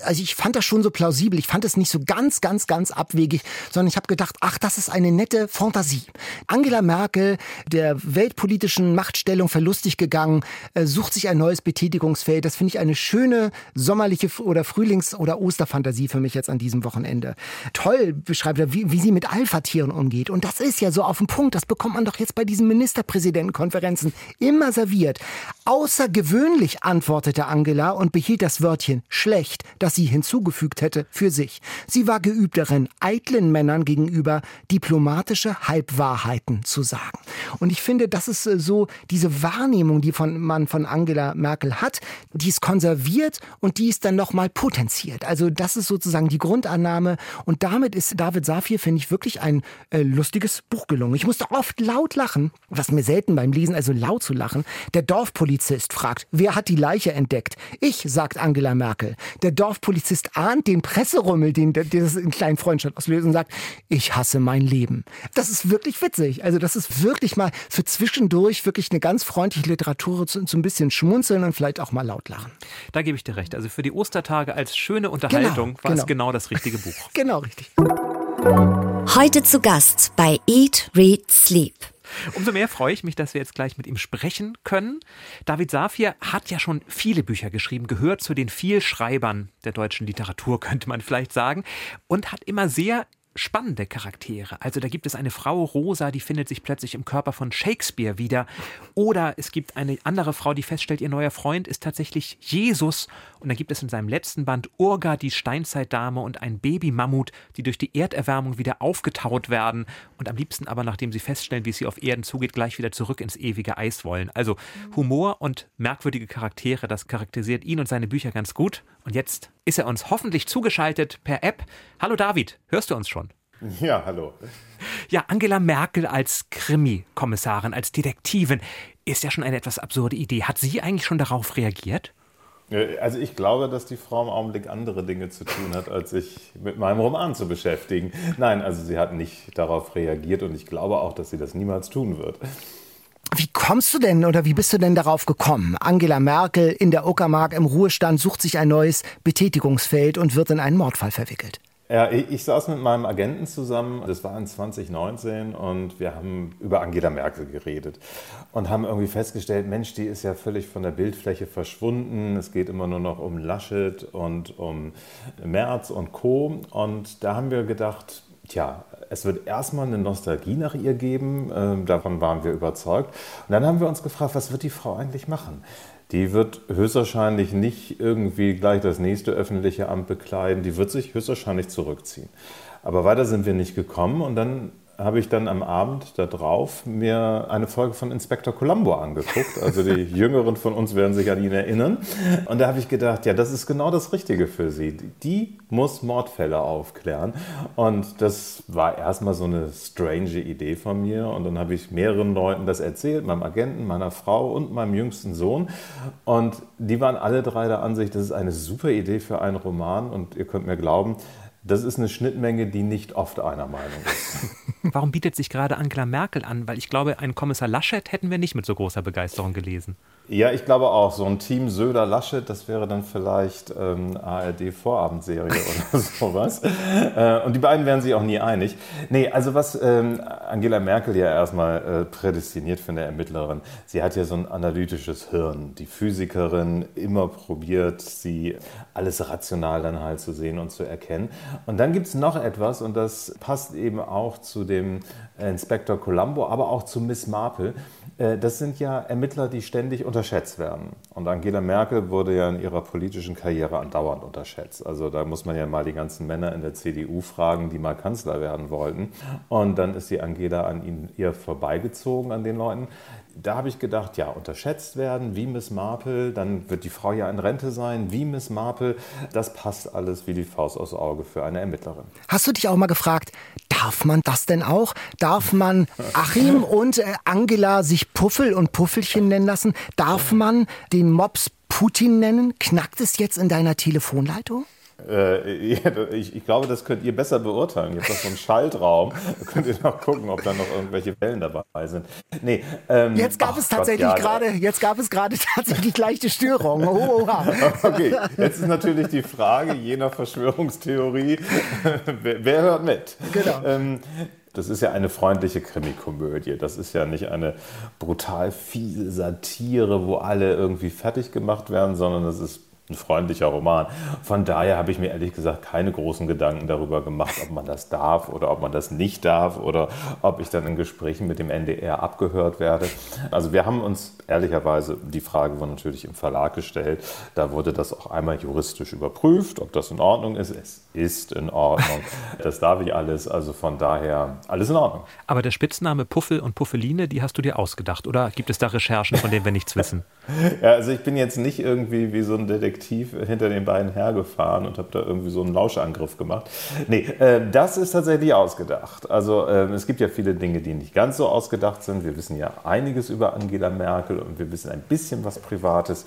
Speaker 3: also ich fand das schon so plausibel. Ich fand es nicht so ganz, ganz, ganz abwegig, sondern ich habe gedacht, ach, das ist eine nette Fantasie. Angela Merkel, der weltpolitischen Machtstellung verlustig gegangen, äh, sucht sich ein neues Betätigungsfeld. Das finde ich eine schöne sommerliche oder Frühlings- oder Osterfantasie für mich jetzt an diesem Wochenende. Toll beschreibt er, wie, wie sie mit Alpha-Tieren umgeht. Und das ist ja so auf den Punkt. Das bekommt man doch jetzt bei diesen Ministerpräsidentenkonferenzen immer serviert. Außergewöhnlich antwortete Angela und behielt das Wörtchen schlecht. Das das sie hinzugefügt hätte für sich. Sie war geübt darin, eitlen Männern gegenüber diplomatische Halbwahrheiten zu sagen. Und ich finde, das ist äh, so diese Wahrnehmung, die von, man von Angela Merkel hat, die ist konserviert und die ist dann nochmal potenziert. Also das ist sozusagen die Grundannahme und damit ist David Safir, finde ich, wirklich ein äh, lustiges Buch gelungen. Ich musste oft laut lachen, was mir selten beim Lesen, also laut zu lachen. Der Dorfpolizist fragt, wer hat die Leiche entdeckt? Ich, sagt Angela Merkel. Der Dorf Dorfpolizist ahnt den Presserummel, den, das in kleinen Freundschaft auslöst und sagt, ich hasse mein Leben. Das ist wirklich witzig. Also das ist wirklich mal für zwischendurch wirklich eine ganz freundliche Literatur zu, zu ein bisschen schmunzeln und vielleicht auch mal laut lachen.
Speaker 2: Da gebe ich dir recht. Also für die Ostertage als schöne Unterhaltung genau, war genau. es genau das richtige Buch.
Speaker 3: genau richtig.
Speaker 1: Heute zu Gast bei Eat, Read, Sleep.
Speaker 2: Umso mehr freue ich mich, dass wir jetzt gleich mit ihm sprechen können. David Safir hat ja schon viele Bücher geschrieben, gehört zu den Vielschreibern der deutschen Literatur, könnte man vielleicht sagen, und hat immer sehr spannende Charaktere. Also da gibt es eine Frau Rosa, die findet sich plötzlich im Körper von Shakespeare wieder. Oder es gibt eine andere Frau, die feststellt, ihr neuer Freund ist tatsächlich Jesus. Und dann gibt es in seinem letzten Band Urga, die Steinzeitdame und ein Babymammut, die durch die Erderwärmung wieder aufgetaut werden und am liebsten aber, nachdem sie feststellen, wie es hier auf Erden zugeht, gleich wieder zurück ins ewige Eis wollen. Also Humor und merkwürdige Charaktere, das charakterisiert ihn und seine Bücher ganz gut. Und jetzt ist er uns hoffentlich zugeschaltet per App. Hallo David, hörst du uns schon?
Speaker 4: Ja, hallo.
Speaker 2: Ja, Angela Merkel als Krimi-Kommissarin, als Detektivin, ist ja schon eine etwas absurde Idee. Hat sie eigentlich schon darauf reagiert?
Speaker 4: Also ich glaube, dass die Frau im Augenblick andere Dinge zu tun hat, als sich mit meinem Roman zu beschäftigen. Nein, also sie hat nicht darauf reagiert und ich glaube auch, dass sie das niemals tun wird.
Speaker 3: Wie kommst du denn oder wie bist du denn darauf gekommen? Angela Merkel in der Uckermark im Ruhestand sucht sich ein neues Betätigungsfeld und wird in einen Mordfall verwickelt.
Speaker 4: Ja, ich saß mit meinem Agenten zusammen, das war in 2019 und wir haben über Angela Merkel geredet und haben irgendwie festgestellt, Mensch, die ist ja völlig von der Bildfläche verschwunden. Es geht immer nur noch um Laschet und um Merz und Co. Und da haben wir gedacht, tja, es wird erstmal eine Nostalgie nach ihr geben, äh, davon waren wir überzeugt. Und dann haben wir uns gefragt, was wird die Frau eigentlich machen? Die wird höchstwahrscheinlich nicht irgendwie gleich das nächste öffentliche Amt bekleiden, die wird sich höchstwahrscheinlich zurückziehen. Aber weiter sind wir nicht gekommen und dann habe ich dann am Abend darauf mir eine Folge von Inspektor Columbo angeguckt. Also die Jüngeren von uns werden sich an ihn erinnern. Und da habe ich gedacht, ja, das ist genau das Richtige für sie. Die muss Mordfälle aufklären. Und das war erstmal so eine strange Idee von mir. Und dann habe ich mehreren Leuten das erzählt, meinem Agenten, meiner Frau und meinem jüngsten Sohn. Und die waren alle drei der Ansicht, das ist eine super Idee für einen Roman. Und ihr könnt mir glauben, das ist eine Schnittmenge, die nicht oft einer Meinung ist.
Speaker 2: Warum bietet sich gerade Angela Merkel an? Weil ich glaube, einen Kommissar Laschet hätten wir nicht mit so großer Begeisterung gelesen.
Speaker 4: Ja, ich glaube auch, so ein Team Söder-Laschet, das wäre dann vielleicht ähm, ARD-Vorabendserie oder sowas. Äh, und die beiden wären sich auch nie einig. Nee, also was ähm, Angela Merkel ja erstmal äh, prädestiniert für eine Ermittlerin, sie hat ja so ein analytisches Hirn. Die Physikerin immer probiert, sie alles rational dann halt zu sehen und zu erkennen. Und dann gibt es noch etwas, und das passt eben auch zu dem Inspektor Columbo, aber auch zu Miss Marple. Äh, das sind ja Ermittler, die ständig unterschätzt werden. Und Angela Merkel wurde ja in ihrer politischen Karriere andauernd unterschätzt. Also da muss man ja mal die ganzen Männer in der CDU fragen, die mal Kanzler werden wollten. Und dann ist die Angela an eher vorbeigezogen, an den Leuten da habe ich gedacht, ja, unterschätzt werden wie Miss Marple, dann wird die Frau ja in Rente sein wie Miss Marple. Das passt alles wie die Faust aufs Auge für eine Ermittlerin.
Speaker 3: Hast du dich auch mal gefragt, darf man das denn auch? Darf man Achim und äh, Angela sich Puffel und Puffelchen nennen lassen? Darf man den Mops Putin nennen? Knackt es jetzt in deiner Telefonleitung?
Speaker 4: Äh, ich, ich, glaube, das könnt ihr besser beurteilen. Ihr habt so einen Schaltraum. Da könnt ihr noch gucken, ob da noch irgendwelche Wellen dabei sind.
Speaker 3: Nee, ähm, jetzt gab es tatsächlich gerade, jetzt gab es gerade tatsächlich leichte Störungen. Oha.
Speaker 4: Okay, jetzt ist natürlich die Frage, je nach Verschwörungstheorie, wer, wer hört mit? Genau. Ähm, das ist ja eine freundliche Krimikomödie. Das ist ja nicht eine brutal fiese Satire, wo alle irgendwie fertig gemacht werden, sondern das ist ein freundlicher Roman. Von daher habe ich mir ehrlich gesagt keine großen Gedanken darüber gemacht, ob man das darf oder ob man das nicht darf oder ob ich dann in Gesprächen mit dem NDR abgehört werde. Also wir haben uns ehrlicherweise, die Frage wurde natürlich im Verlag gestellt, da wurde das auch einmal juristisch überprüft, ob das in Ordnung ist. Es ist in Ordnung. Das darf ich alles, also von daher alles in Ordnung.
Speaker 2: Aber der Spitzname Puffel und Puffeline, die hast du dir ausgedacht oder gibt es da Recherchen, von denen wir nichts wissen?
Speaker 4: Ja, also ich bin jetzt nicht irgendwie wie so ein Detektiv hinter den beiden hergefahren und habe da irgendwie so einen Lauschangriff gemacht. Nee, äh, das ist tatsächlich ausgedacht. Also äh, es gibt ja viele Dinge, die nicht ganz so ausgedacht sind. Wir wissen ja einiges über Angela Merkel und wir wissen ein bisschen was Privates.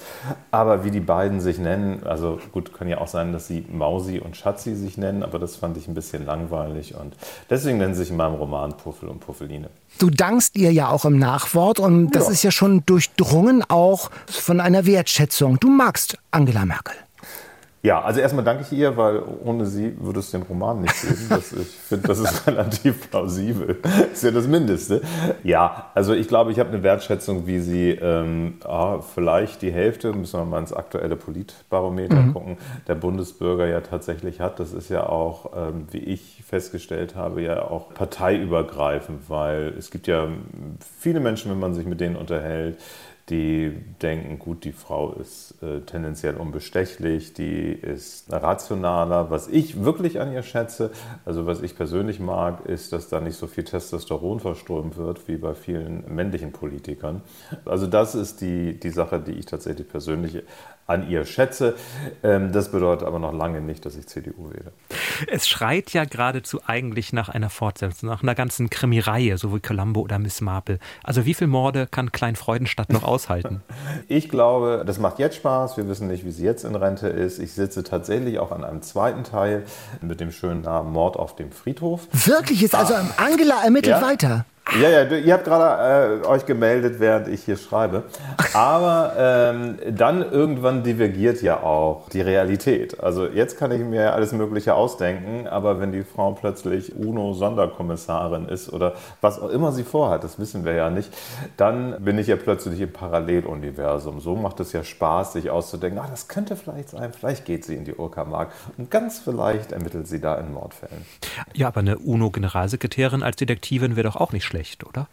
Speaker 4: Aber wie die beiden sich nennen, also gut, kann ja auch sein, dass sie Mausi und Schatzi sich nennen, aber das fand ich ein bisschen langweilig und deswegen nennen sie sich in meinem Roman Puffel und Puffeline.
Speaker 3: Du dankst ihr ja auch im Nachwort und das ja. ist ja schon durchdrungen auch von einer Wertschätzung. Du magst Angela Merkel.
Speaker 4: Ja, also erstmal danke ich ihr, weil ohne sie würde es den Roman nicht geben. Das, ich finde, das ist relativ plausibel. ist ja das Mindeste. Ja, also ich glaube, ich habe eine Wertschätzung, wie sie ähm, ah, vielleicht die Hälfte, müssen wir mal ins aktuelle Politbarometer mhm. gucken, der Bundesbürger ja tatsächlich hat. Das ist ja auch, ähm, wie ich festgestellt habe, ja auch parteiübergreifend, weil es gibt ja viele Menschen, wenn man sich mit denen unterhält, die denken, gut, die Frau ist äh, tendenziell unbestechlich, die ist rationaler. Was ich wirklich an ihr schätze, also was ich persönlich mag, ist, dass da nicht so viel Testosteron verströmt wird wie bei vielen männlichen Politikern. Also das ist die, die Sache, die ich tatsächlich persönlich an ihr schätze. Ähm, das bedeutet aber noch lange nicht, dass ich CDU wähle.
Speaker 2: Es schreit ja geradezu eigentlich nach einer Fortsetzung, nach einer ganzen Krimireihe, so wie Columbo oder Miss Marple. Also wie viele Morde kann Klein Freudenstadt noch aushalten?
Speaker 4: Ich glaube, das macht jetzt Spaß. Wir wissen nicht, wie sie jetzt in Rente ist. Ich sitze tatsächlich auch an einem zweiten Teil mit dem schönen Namen Mord auf dem Friedhof.
Speaker 3: Wirklich? Ist also Angela ermittelt ja? weiter?
Speaker 4: Ja, ja, ihr habt gerade äh, euch gemeldet, während ich hier schreibe. Aber ähm, dann irgendwann divergiert ja auch die Realität. Also jetzt kann ich mir alles Mögliche ausdenken, aber wenn die Frau plötzlich UNO-Sonderkommissarin ist oder was auch immer sie vorhat, das wissen wir ja nicht, dann bin ich ja plötzlich im Paralleluniversum. So macht es ja Spaß, sich auszudenken, ah, das könnte vielleicht sein, vielleicht geht sie in die Uckermark und ganz vielleicht ermittelt sie da in Mordfällen.
Speaker 2: Ja, aber eine UNO-Generalsekretärin als Detektivin wäre doch auch nicht schlecht, oder?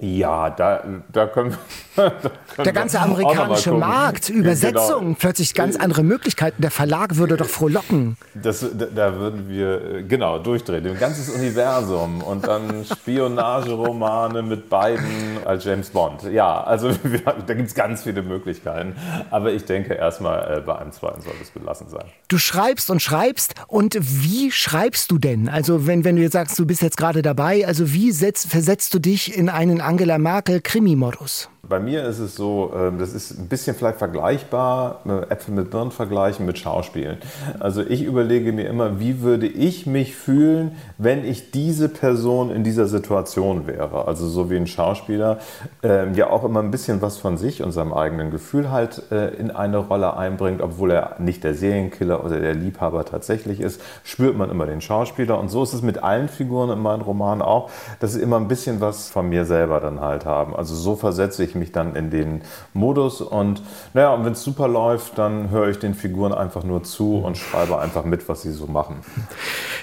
Speaker 4: Ja, da, da können wir. Da
Speaker 3: der ganze amerikanische Markt, Übersetzung, genau. plötzlich ganz andere Möglichkeiten. Der Verlag würde doch frohlocken.
Speaker 4: Das, da, da würden wir, äh, genau, durchdrehen. Ein ganzes Universum und dann Spionageromane mit beiden als James Bond. Ja, also da gibt es ganz viele Möglichkeiten. Aber ich denke erstmal, äh, bei einem zweiten soll es belassen sein.
Speaker 3: Du schreibst und schreibst. Und wie schreibst du denn? Also, wenn, wenn du jetzt sagst, du bist jetzt gerade dabei, also wie setzt, versetzt du dich in einen Angela Merkel Krimi-Modus?
Speaker 4: Bei mir ist es so, ähm, das ist ein bisschen vielleicht vergleichbar, äh, Äpfel mit Birnen vergleichen mit Schauspielen. Also ich überlege mir immer, wie würde ich mich fühlen, wenn ich diese Person in dieser Situation wäre. Also so wie ein Schauspieler ähm, ja auch immer ein bisschen was von sich und seinem eigenen Gefühl halt äh, in eine Rolle einbringt, obwohl er nicht der Serienkiller oder der Liebhaber tatsächlich ist, spürt man immer den Schauspieler. Und so ist es mit allen Figuren in meinen Romanen auch, dass sie immer ein bisschen was von mir selber dann halt haben. Also so versetze ich mich mich dann in den Modus und naja, und wenn es super läuft, dann höre ich den Figuren einfach nur zu und schreibe einfach mit, was sie so machen.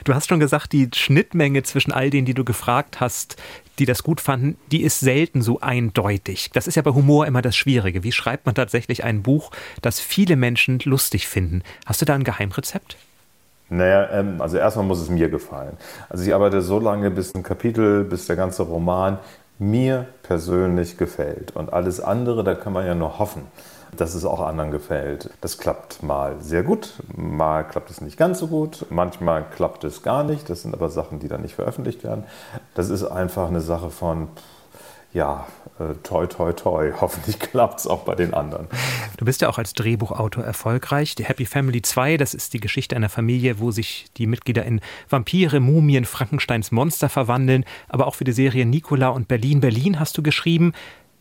Speaker 2: Du hast schon gesagt, die Schnittmenge zwischen all denen, die du gefragt hast, die das gut fanden, die ist selten so eindeutig. Das ist ja bei Humor immer das Schwierige. Wie schreibt man tatsächlich ein Buch, das viele Menschen lustig finden? Hast du da ein Geheimrezept?
Speaker 4: Naja, ähm, also erstmal muss es mir gefallen. Also ich arbeite so lange, bis ein Kapitel, bis der ganze Roman mir persönlich gefällt. Und alles andere, da kann man ja nur hoffen, dass es auch anderen gefällt. Das klappt mal sehr gut, mal klappt es nicht ganz so gut, manchmal klappt es gar nicht. Das sind aber Sachen, die dann nicht veröffentlicht werden. Das ist einfach eine Sache von ja, äh, toi, toi, toi. Hoffentlich klappt es auch bei den anderen.
Speaker 2: Du bist ja auch als Drehbuchautor erfolgreich. Die Happy Family 2, das ist die Geschichte einer Familie, wo sich die Mitglieder in Vampire, Mumien, Frankensteins Monster verwandeln. Aber auch für die Serie Nicola und Berlin, Berlin hast du geschrieben.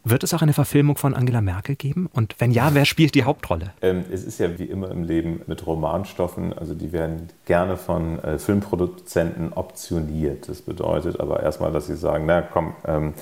Speaker 2: Wird es auch eine Verfilmung von Angela Merkel geben? Und wenn ja, wer spielt die Hauptrolle?
Speaker 4: Ähm, es ist ja wie immer im Leben mit Romanstoffen, also die werden gerne von äh, Filmproduzenten optioniert. Das bedeutet aber erstmal, dass sie sagen, na komm, ähm,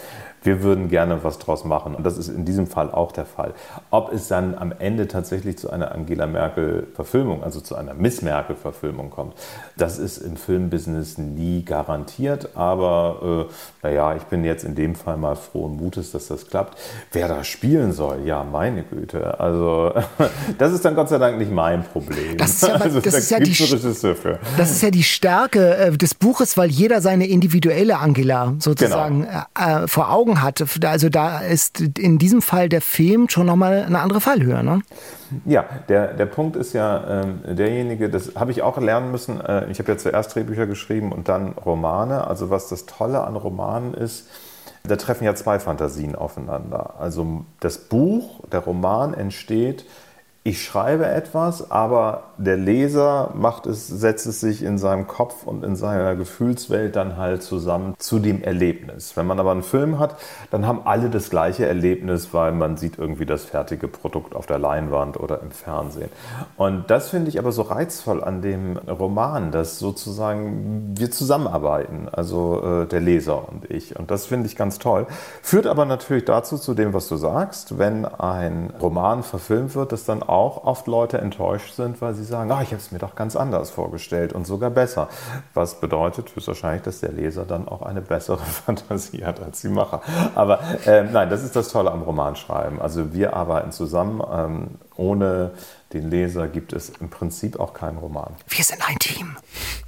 Speaker 4: wir würden gerne was draus machen. Und das ist in diesem Fall auch der Fall. Ob es dann am Ende tatsächlich zu einer Angela Merkel-Verfilmung, also zu einer Miss Merkel-Verfilmung kommt, das ist im Filmbusiness nie garantiert. Aber äh, naja, ich bin jetzt in dem Fall mal frohen Mutes, dass das klappt. Wer da spielen soll, ja, meine Güte. Also, das ist dann Gott sei Dank nicht mein Problem.
Speaker 3: Das ist ja, also, das da ist ja die, für. Das ist ja die Stärke äh, des Buches, weil jeder seine individuelle Angela sozusagen genau. äh, vor Augen Augen hat. Also da ist in diesem Fall der Film schon nochmal eine andere Fallhöhe. Ne?
Speaker 4: Ja, der, der Punkt ist ja ähm, derjenige, das habe ich auch lernen müssen. Äh, ich habe ja zuerst Drehbücher geschrieben und dann Romane. Also was das Tolle an Romanen ist, da treffen ja zwei Fantasien aufeinander. Also das Buch, der Roman entsteht ich schreibe etwas, aber der Leser macht es, setzt es sich in seinem Kopf und in seiner Gefühlswelt dann halt zusammen zu dem Erlebnis. Wenn man aber einen Film hat, dann haben alle das gleiche Erlebnis, weil man sieht irgendwie das fertige Produkt auf der Leinwand oder im Fernsehen. Und das finde ich aber so reizvoll an dem Roman, dass sozusagen wir zusammenarbeiten, also äh, der Leser und ich. Und das finde ich ganz toll. Führt aber natürlich dazu, zu dem, was du sagst, wenn ein Roman verfilmt wird, dass dann auch oft Leute enttäuscht sind, weil sie sagen, ah, ich habe es mir doch ganz anders vorgestellt und sogar besser. Was bedeutet höchstwahrscheinlich, dass der Leser dann auch eine bessere Fantasie hat als die Macher. Aber äh, nein, das ist das Tolle am Romanschreiben. Also wir arbeiten zusammen. Ähm, ohne den Leser gibt es im Prinzip auch keinen Roman.
Speaker 3: Wir sind ein Team.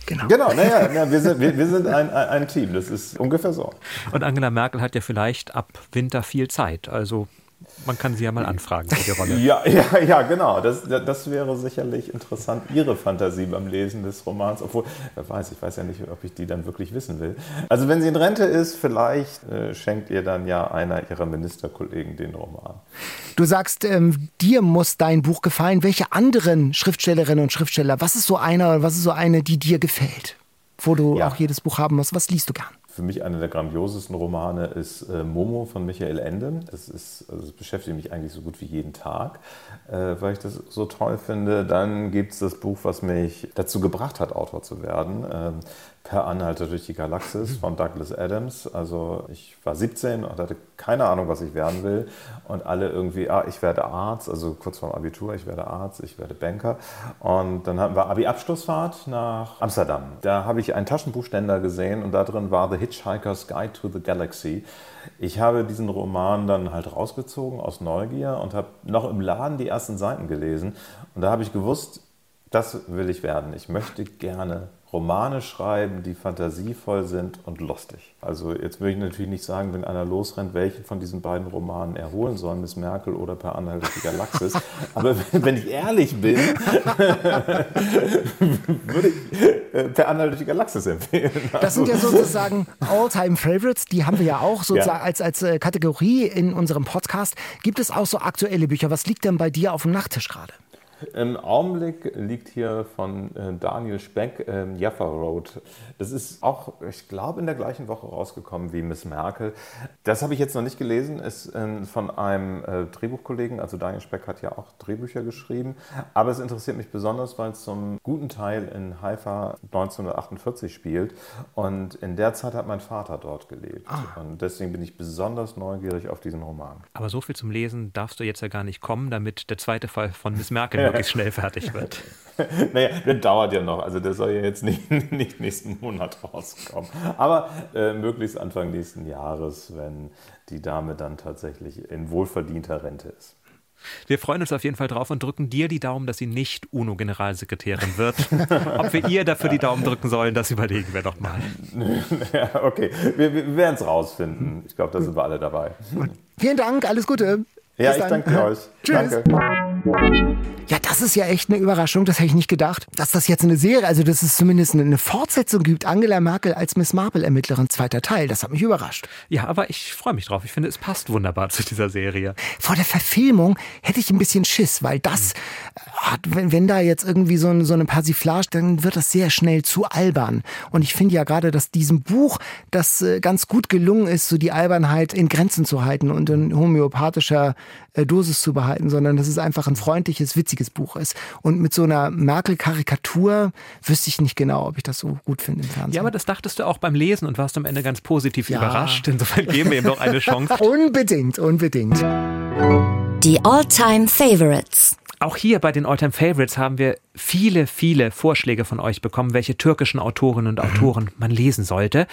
Speaker 4: Genau. Genau, naja, na, wir sind, wir, wir sind ein, ein, ein Team. Das ist ungefähr so.
Speaker 2: Und Angela Merkel hat ja vielleicht ab Winter viel Zeit. Also man kann sie ja mal anfragen für die Rolle.
Speaker 4: ja, ja, ja, genau. Das, das wäre sicherlich interessant, Ihre Fantasie beim Lesen des Romans. Obwohl, wer weiß, ich weiß ja nicht, ob ich die dann wirklich wissen will. Also wenn sie in Rente ist, vielleicht äh, schenkt ihr dann ja einer Ihrer Ministerkollegen den Roman.
Speaker 3: Du sagst, ähm, dir muss dein Buch gefallen. Welche anderen Schriftstellerinnen und Schriftsteller, was ist so einer, was ist so eine, die dir gefällt? Wo du ja. auch jedes Buch haben musst. Was liest du gern?
Speaker 4: Für mich einer der grandiosesten Romane ist äh, Momo von Michael Ende. Das, ist, also das beschäftigt mich eigentlich so gut wie jeden Tag, äh, weil ich das so toll finde. Dann gibt es das Buch, was mich dazu gebracht hat, Autor zu werden. Ähm, Per Anhalter durch die Galaxis von Douglas Adams. Also ich war 17 und hatte keine Ahnung, was ich werden will. Und alle irgendwie, ah, ich werde Arzt, also kurz vorm Abitur, ich werde Arzt, ich werde Banker. Und dann hatten wir Abi-Abschlussfahrt nach Amsterdam. Da habe ich einen Taschenbuchständer gesehen und da drin war The Hitchhiker's Guide to the Galaxy. Ich habe diesen Roman dann halt rausgezogen aus Neugier und habe noch im Laden die ersten Seiten gelesen. Und da habe ich gewusst, das will ich werden. Ich möchte gerne Romane schreiben, die fantasievoll sind und lustig. Also jetzt würde ich natürlich nicht sagen, wenn einer losrennt, welchen von diesen beiden Romanen er holen soll, Miss Merkel oder Per Anhalt durch die Galaxis. Aber wenn ich ehrlich bin, würde ich äh, Per Anhalt durch die Galaxis empfehlen.
Speaker 3: Das sind ja also sozusagen All-Time-Favorites, die haben wir ja auch sozusagen ja. als, als äh, Kategorie in unserem Podcast. Gibt es auch so aktuelle Bücher? Was liegt denn bei dir auf dem Nachttisch gerade?
Speaker 4: Im Augenblick liegt hier von äh, Daniel Speck äh, Jaffa Road. Das ist auch, ich glaube, in der gleichen Woche rausgekommen wie Miss Merkel. Das habe ich jetzt noch nicht gelesen, ist äh, von einem äh, Drehbuchkollegen, also Daniel Speck hat ja auch Drehbücher geschrieben. Aber es interessiert mich besonders, weil es zum guten Teil in Haifa 1948 spielt. Und in der Zeit hat mein Vater dort gelebt. Ah. Und deswegen bin ich besonders neugierig auf diesen Roman.
Speaker 2: Aber so viel zum Lesen darfst du jetzt ja gar nicht kommen, damit der zweite Fall von Miss Merkel wirklich schnell fertig wird.
Speaker 4: naja, das dauert ja noch. Also der soll ja jetzt nicht, nicht nächsten Monat rauskommen. Aber äh, möglichst Anfang nächsten Jahres, wenn die Dame dann tatsächlich in wohlverdienter Rente ist.
Speaker 2: Wir freuen uns auf jeden Fall drauf und drücken dir die Daumen, dass sie nicht UNO-Generalsekretärin wird. Ob wir ihr dafür die Daumen drücken sollen, das überlegen wir doch mal.
Speaker 4: Ja, okay, wir, wir werden es rausfinden. Ich glaube, da sind wir alle dabei.
Speaker 3: Vielen Dank, alles Gute.
Speaker 4: Ja, Bis ich dann. danke euch. Tschüss. Danke.
Speaker 3: Ja, das ist ja echt eine Überraschung. Das hätte ich nicht gedacht, dass das jetzt eine Serie, also dass es zumindest eine Fortsetzung gibt. Angela Merkel als Miss Marple-Ermittlerin, zweiter Teil. Das hat mich überrascht.
Speaker 2: Ja, aber ich freue mich drauf. Ich finde, es passt wunderbar zu dieser Serie.
Speaker 3: Vor der Verfilmung hätte ich ein bisschen Schiss, weil das mhm. hat, wenn, wenn da jetzt irgendwie so, so eine Persiflage, dann wird das sehr schnell zu albern. Und ich finde ja gerade, dass diesem Buch das äh, ganz gut gelungen ist, so die Albernheit in Grenzen zu halten und in homöopathischer äh, Dosis zu behalten, sondern dass es einfach ein freundliches, witziges Buch ist. Und mit so einer Merkel-Karikatur wüsste ich nicht genau, ob ich das so gut finde im Fernsehen.
Speaker 2: Ja, aber das dachtest du auch beim Lesen und warst am Ende ganz positiv ja. überrascht. Insofern geben wir ihm noch eine Chance.
Speaker 3: unbedingt, unbedingt.
Speaker 1: Die All-Time Favorites.
Speaker 2: Auch hier bei den Alltime Favorites haben wir viele, viele Vorschläge von euch bekommen, welche türkischen Autorinnen und mhm. Autoren man lesen sollte.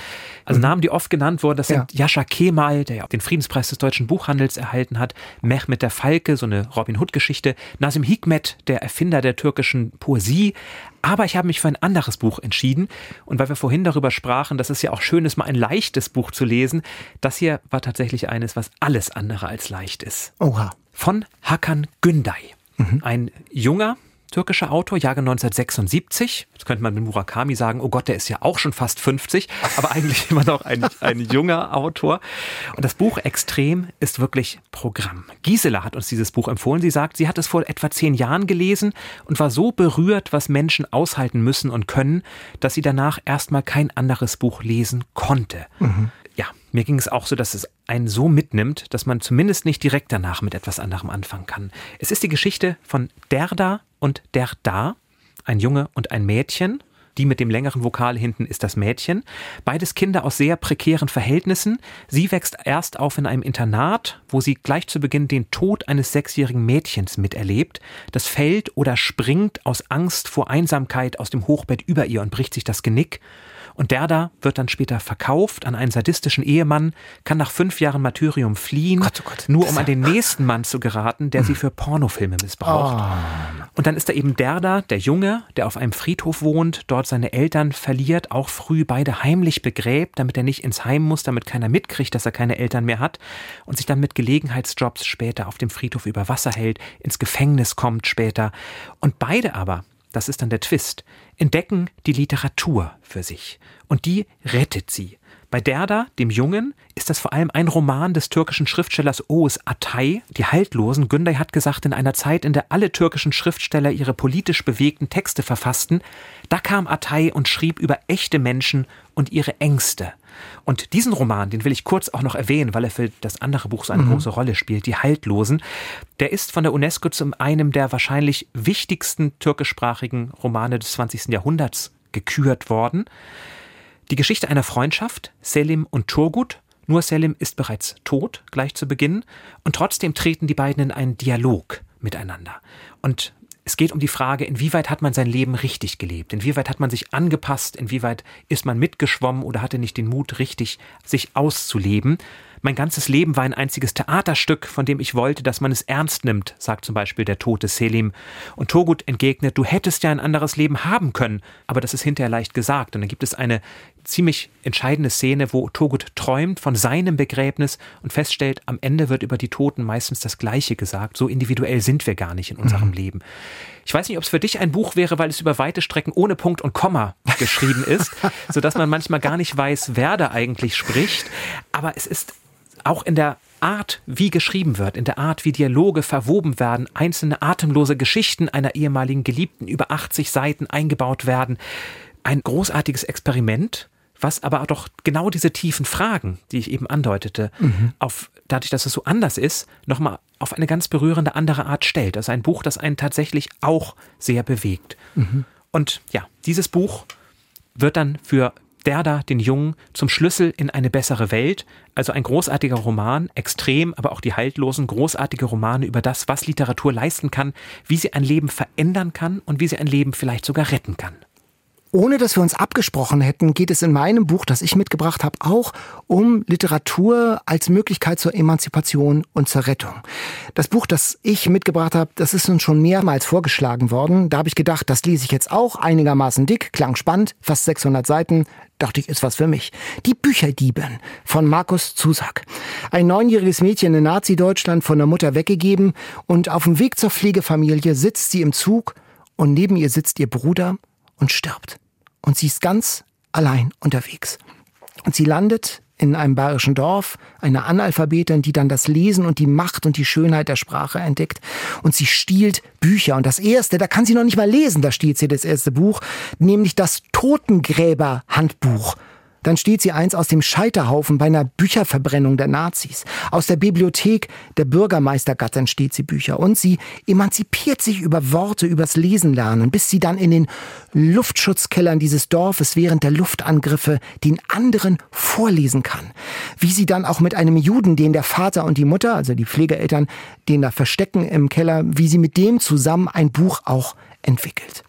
Speaker 2: Also mhm. Namen, die oft genannt wurden, das sind ja. Jascha Kemal, der ja den Friedenspreis des deutschen Buchhandels erhalten hat, Mehmet der Falke, so eine Robin Hood-Geschichte, Nasim Hikmet, der Erfinder der türkischen Poesie. Aber ich habe mich für ein anderes Buch entschieden. Und weil wir vorhin darüber sprachen, dass es ja auch schön ist, mal ein leichtes Buch zu lesen, das hier war tatsächlich eines, was alles andere als leicht ist.
Speaker 3: Oha.
Speaker 2: Von Hakan Günday. Mhm. Ein junger türkischer Autor, Jahrgang 1976. Jetzt könnte man mit Murakami sagen, oh Gott, der ist ja auch schon fast 50, aber eigentlich immer noch ein, ein junger Autor. Und das Buch Extrem ist wirklich Programm. Gisela hat uns dieses Buch empfohlen. Sie sagt, sie hat es vor etwa zehn Jahren gelesen und war so berührt, was Menschen aushalten müssen und können, dass sie danach erstmal kein anderes Buch lesen konnte. Mhm ja, mir ging es auch so, dass es einen so mitnimmt, dass man zumindest nicht direkt danach mit etwas anderem anfangen kann. Es ist die Geschichte von Derda und Derda, ein Junge und ein Mädchen. Die mit dem längeren Vokal hinten ist das Mädchen. Beides Kinder aus sehr prekären Verhältnissen. Sie wächst erst auf in einem Internat, wo sie gleich zu Beginn den Tod eines sechsjährigen Mädchens miterlebt. Das fällt oder springt aus Angst vor Einsamkeit aus dem Hochbett über ihr und bricht sich das Genick. Und der da wird dann später verkauft an einen sadistischen Ehemann, kann nach fünf Jahren Martyrium fliehen, Gott, oh Gott. nur um an den nächsten Mann zu geraten, der sie für Pornofilme missbraucht. Oh. Und dann ist da eben der da, der Junge, der auf einem Friedhof wohnt, dort seine Eltern verliert, auch früh beide heimlich begräbt, damit er nicht ins Heim muss, damit keiner mitkriegt, dass er keine Eltern mehr hat und sich dann mit Gelegenheitsjobs später auf dem Friedhof über Wasser hält, ins Gefängnis kommt später. Und beide aber das ist dann der Twist, entdecken die Literatur für sich. Und die rettet sie. Bei Derda, dem Jungen, ist das vor allem ein Roman des türkischen Schriftstellers Oğuz Atay, Die Haltlosen. Günday hat gesagt, in einer Zeit, in der alle türkischen Schriftsteller ihre politisch bewegten Texte verfassten, da kam Atay und schrieb über echte Menschen und ihre Ängste. Und diesen Roman, den will ich kurz auch noch erwähnen, weil er für das andere Buch so eine mhm. große Rolle spielt, Die Haltlosen, der ist von der UNESCO zu einem der wahrscheinlich wichtigsten türkischsprachigen Romane des 20. Jahrhunderts gekürt worden. Die Geschichte einer Freundschaft, Selim und Turgut. Nur Selim ist bereits tot, gleich zu Beginn, und trotzdem treten die beiden in einen Dialog miteinander. Und es geht um die Frage, inwieweit hat man sein Leben richtig gelebt? Inwieweit hat man sich angepasst? Inwieweit ist man mitgeschwommen oder hatte nicht den Mut, richtig sich auszuleben? Mein ganzes Leben war ein einziges Theaterstück, von dem ich wollte, dass man es ernst nimmt, sagt zum Beispiel der tote Selim. Und Togut entgegnet, du hättest ja ein anderes Leben haben können, aber das ist hinterher leicht gesagt. Und dann gibt es eine ziemlich entscheidende Szene, wo Togut träumt von seinem Begräbnis und feststellt, am Ende wird über die Toten meistens das Gleiche gesagt. So individuell sind wir gar nicht in unserem mhm. Leben. Ich weiß nicht, ob es für dich ein Buch wäre, weil es über weite Strecken ohne Punkt und Komma geschrieben ist, sodass man manchmal gar nicht weiß, wer da eigentlich spricht. Aber es ist auch in der Art, wie geschrieben wird, in der Art, wie Dialoge verwoben werden, einzelne atemlose Geschichten einer ehemaligen Geliebten über 80 Seiten eingebaut werden. Ein großartiges Experiment, was aber doch genau diese tiefen Fragen, die ich eben andeutete, mhm. auf, dadurch, dass es so anders ist, nochmal auf eine ganz berührende andere Art stellt. Also ein Buch, das einen tatsächlich auch sehr bewegt. Mhm. Und ja, dieses Buch wird dann für Derda den Jungen zum Schlüssel in eine bessere Welt. Also ein großartiger Roman, extrem, aber auch die haltlosen, großartige Romane über das, was Literatur leisten kann, wie sie ein Leben verändern kann und wie sie ein Leben vielleicht sogar retten kann.
Speaker 3: Ohne dass wir uns abgesprochen hätten, geht es in meinem Buch, das ich mitgebracht habe, auch um Literatur als Möglichkeit zur Emanzipation und zur Rettung. Das Buch, das ich mitgebracht habe, das ist uns schon mehrmals vorgeschlagen worden. Da habe ich gedacht, das lese ich jetzt auch einigermaßen dick, klang spannend, fast 600 Seiten. Dachte ich, ist was für mich. Die Bücherdieben von Markus Zusack. Ein neunjähriges Mädchen in Nazi-Deutschland von der Mutter weggegeben und auf dem Weg zur Pflegefamilie sitzt sie im Zug und neben ihr sitzt ihr Bruder und stirbt und sie ist ganz allein unterwegs. Und sie landet in einem bayerischen Dorf, eine Analphabetin, die dann das Lesen und die Macht und die Schönheit der Sprache entdeckt. Und sie stiehlt Bücher. Und das erste, da kann sie noch nicht mal lesen, da stiehlt sie das erste Buch, nämlich das Totengräber-Handbuch dann steht sie eins aus dem Scheiterhaufen bei einer Bücherverbrennung der Nazis. Aus der Bibliothek der Bürgermeistergattin steht sie Bücher. Und sie emanzipiert sich über Worte, übers Lesen lernen, bis sie dann in den Luftschutzkellern dieses Dorfes während der Luftangriffe den anderen vorlesen kann. Wie sie dann auch mit einem Juden, den der Vater und die Mutter, also die Pflegeeltern, den da verstecken im Keller, wie sie mit dem zusammen ein Buch auch entwickelt.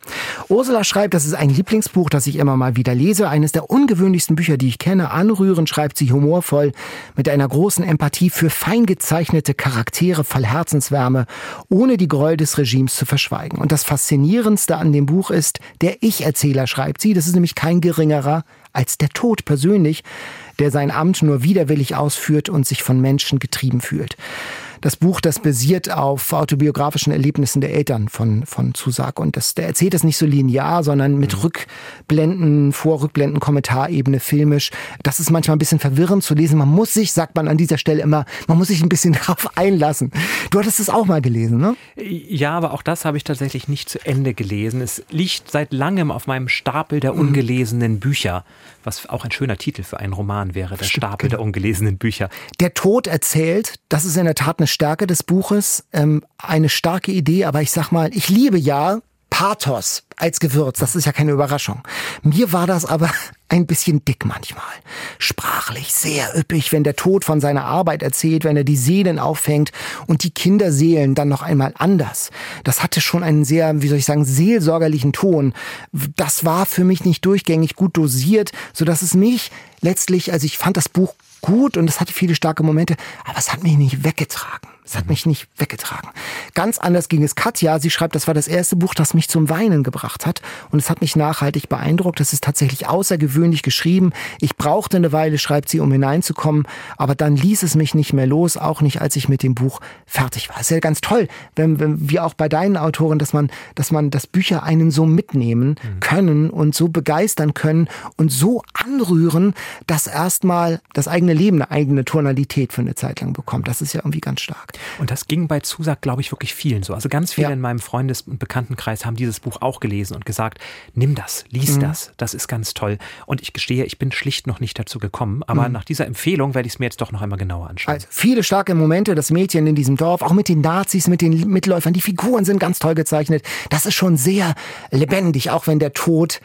Speaker 3: Ursula schreibt, das ist ein Lieblingsbuch, das ich immer mal wieder lese, eines der ungewöhnlichsten Bücher, die ich kenne. Anrührend schreibt sie humorvoll, mit einer großen Empathie für fein gezeichnete Charaktere voll Herzenswärme, ohne die Gräuel des Regimes zu verschweigen. Und das Faszinierendste an dem Buch ist, der Ich-Erzähler schreibt sie, das ist nämlich kein geringerer als der Tod persönlich, der sein Amt nur widerwillig ausführt und sich von Menschen getrieben fühlt das Buch, das basiert auf autobiografischen Erlebnissen der Eltern von, von Zusag. Und das, der erzählt das nicht so linear, sondern mit mhm. Rückblenden, Vorrückblenden, Kommentarebene, filmisch. Das ist manchmal ein bisschen verwirrend zu lesen. Man muss sich, sagt man an dieser Stelle immer, man muss sich ein bisschen darauf einlassen. Du hattest es auch mal gelesen, ne?
Speaker 2: Ja, aber auch das habe ich tatsächlich nicht zu Ende gelesen. Es liegt seit langem auf meinem Stapel der mhm. ungelesenen Bücher was auch ein schöner Titel für einen Roman wäre, der Stapel der ungelesenen Bücher.
Speaker 3: Der Tod erzählt, das ist in der Tat eine Stärke des Buches, ähm, eine starke Idee, aber ich sag mal, ich liebe ja Pathos als Gewürz, das ist ja keine Überraschung. Mir war das aber ein bisschen dick manchmal. Sprachlich sehr üppig, wenn der Tod von seiner Arbeit erzählt, wenn er die Seelen auffängt und die Kinderseelen dann noch einmal anders. Das hatte schon einen sehr, wie soll ich sagen, seelsorgerlichen Ton. Das war für mich nicht durchgängig gut dosiert, so dass es mich letztlich, also ich fand das Buch gut und es hatte viele starke Momente, aber es hat mich nicht weggetragen. Es hat mich nicht weggetragen. Ganz anders ging es Katja. Sie schreibt, das war das erste Buch, das mich zum Weinen gebracht hat. Und es hat mich nachhaltig beeindruckt. Es ist tatsächlich außergewöhnlich geschrieben. Ich brauchte eine Weile, schreibt sie, um hineinzukommen. Aber dann ließ es mich nicht mehr los, auch nicht, als ich mit dem Buch fertig war. Es ist ja ganz toll, wenn, wenn wie auch bei deinen Autoren, dass man, dass man, dass Bücher einen so mitnehmen mhm. können und so begeistern können und so anrühren, dass erstmal das eigene Leben eine eigene Tonalität für eine Zeit lang bekommt. Das ist ja irgendwie ganz stark.
Speaker 2: Und das ging bei Zusag, glaube ich, wirklich vielen so. Also ganz viele ja. in meinem Freundes- und Bekanntenkreis haben dieses Buch auch gelesen und gesagt, nimm das, lies mhm. das, das ist ganz toll. Und ich gestehe, ich bin schlicht noch nicht dazu gekommen, aber mhm. nach dieser Empfehlung werde ich es mir jetzt doch noch einmal genauer anschauen. Also
Speaker 3: viele starke Momente, das Mädchen in diesem Dorf, auch mit den Nazis, mit den Mitläufern, die Figuren sind ganz toll gezeichnet. Das ist schon sehr lebendig, auch wenn der Tod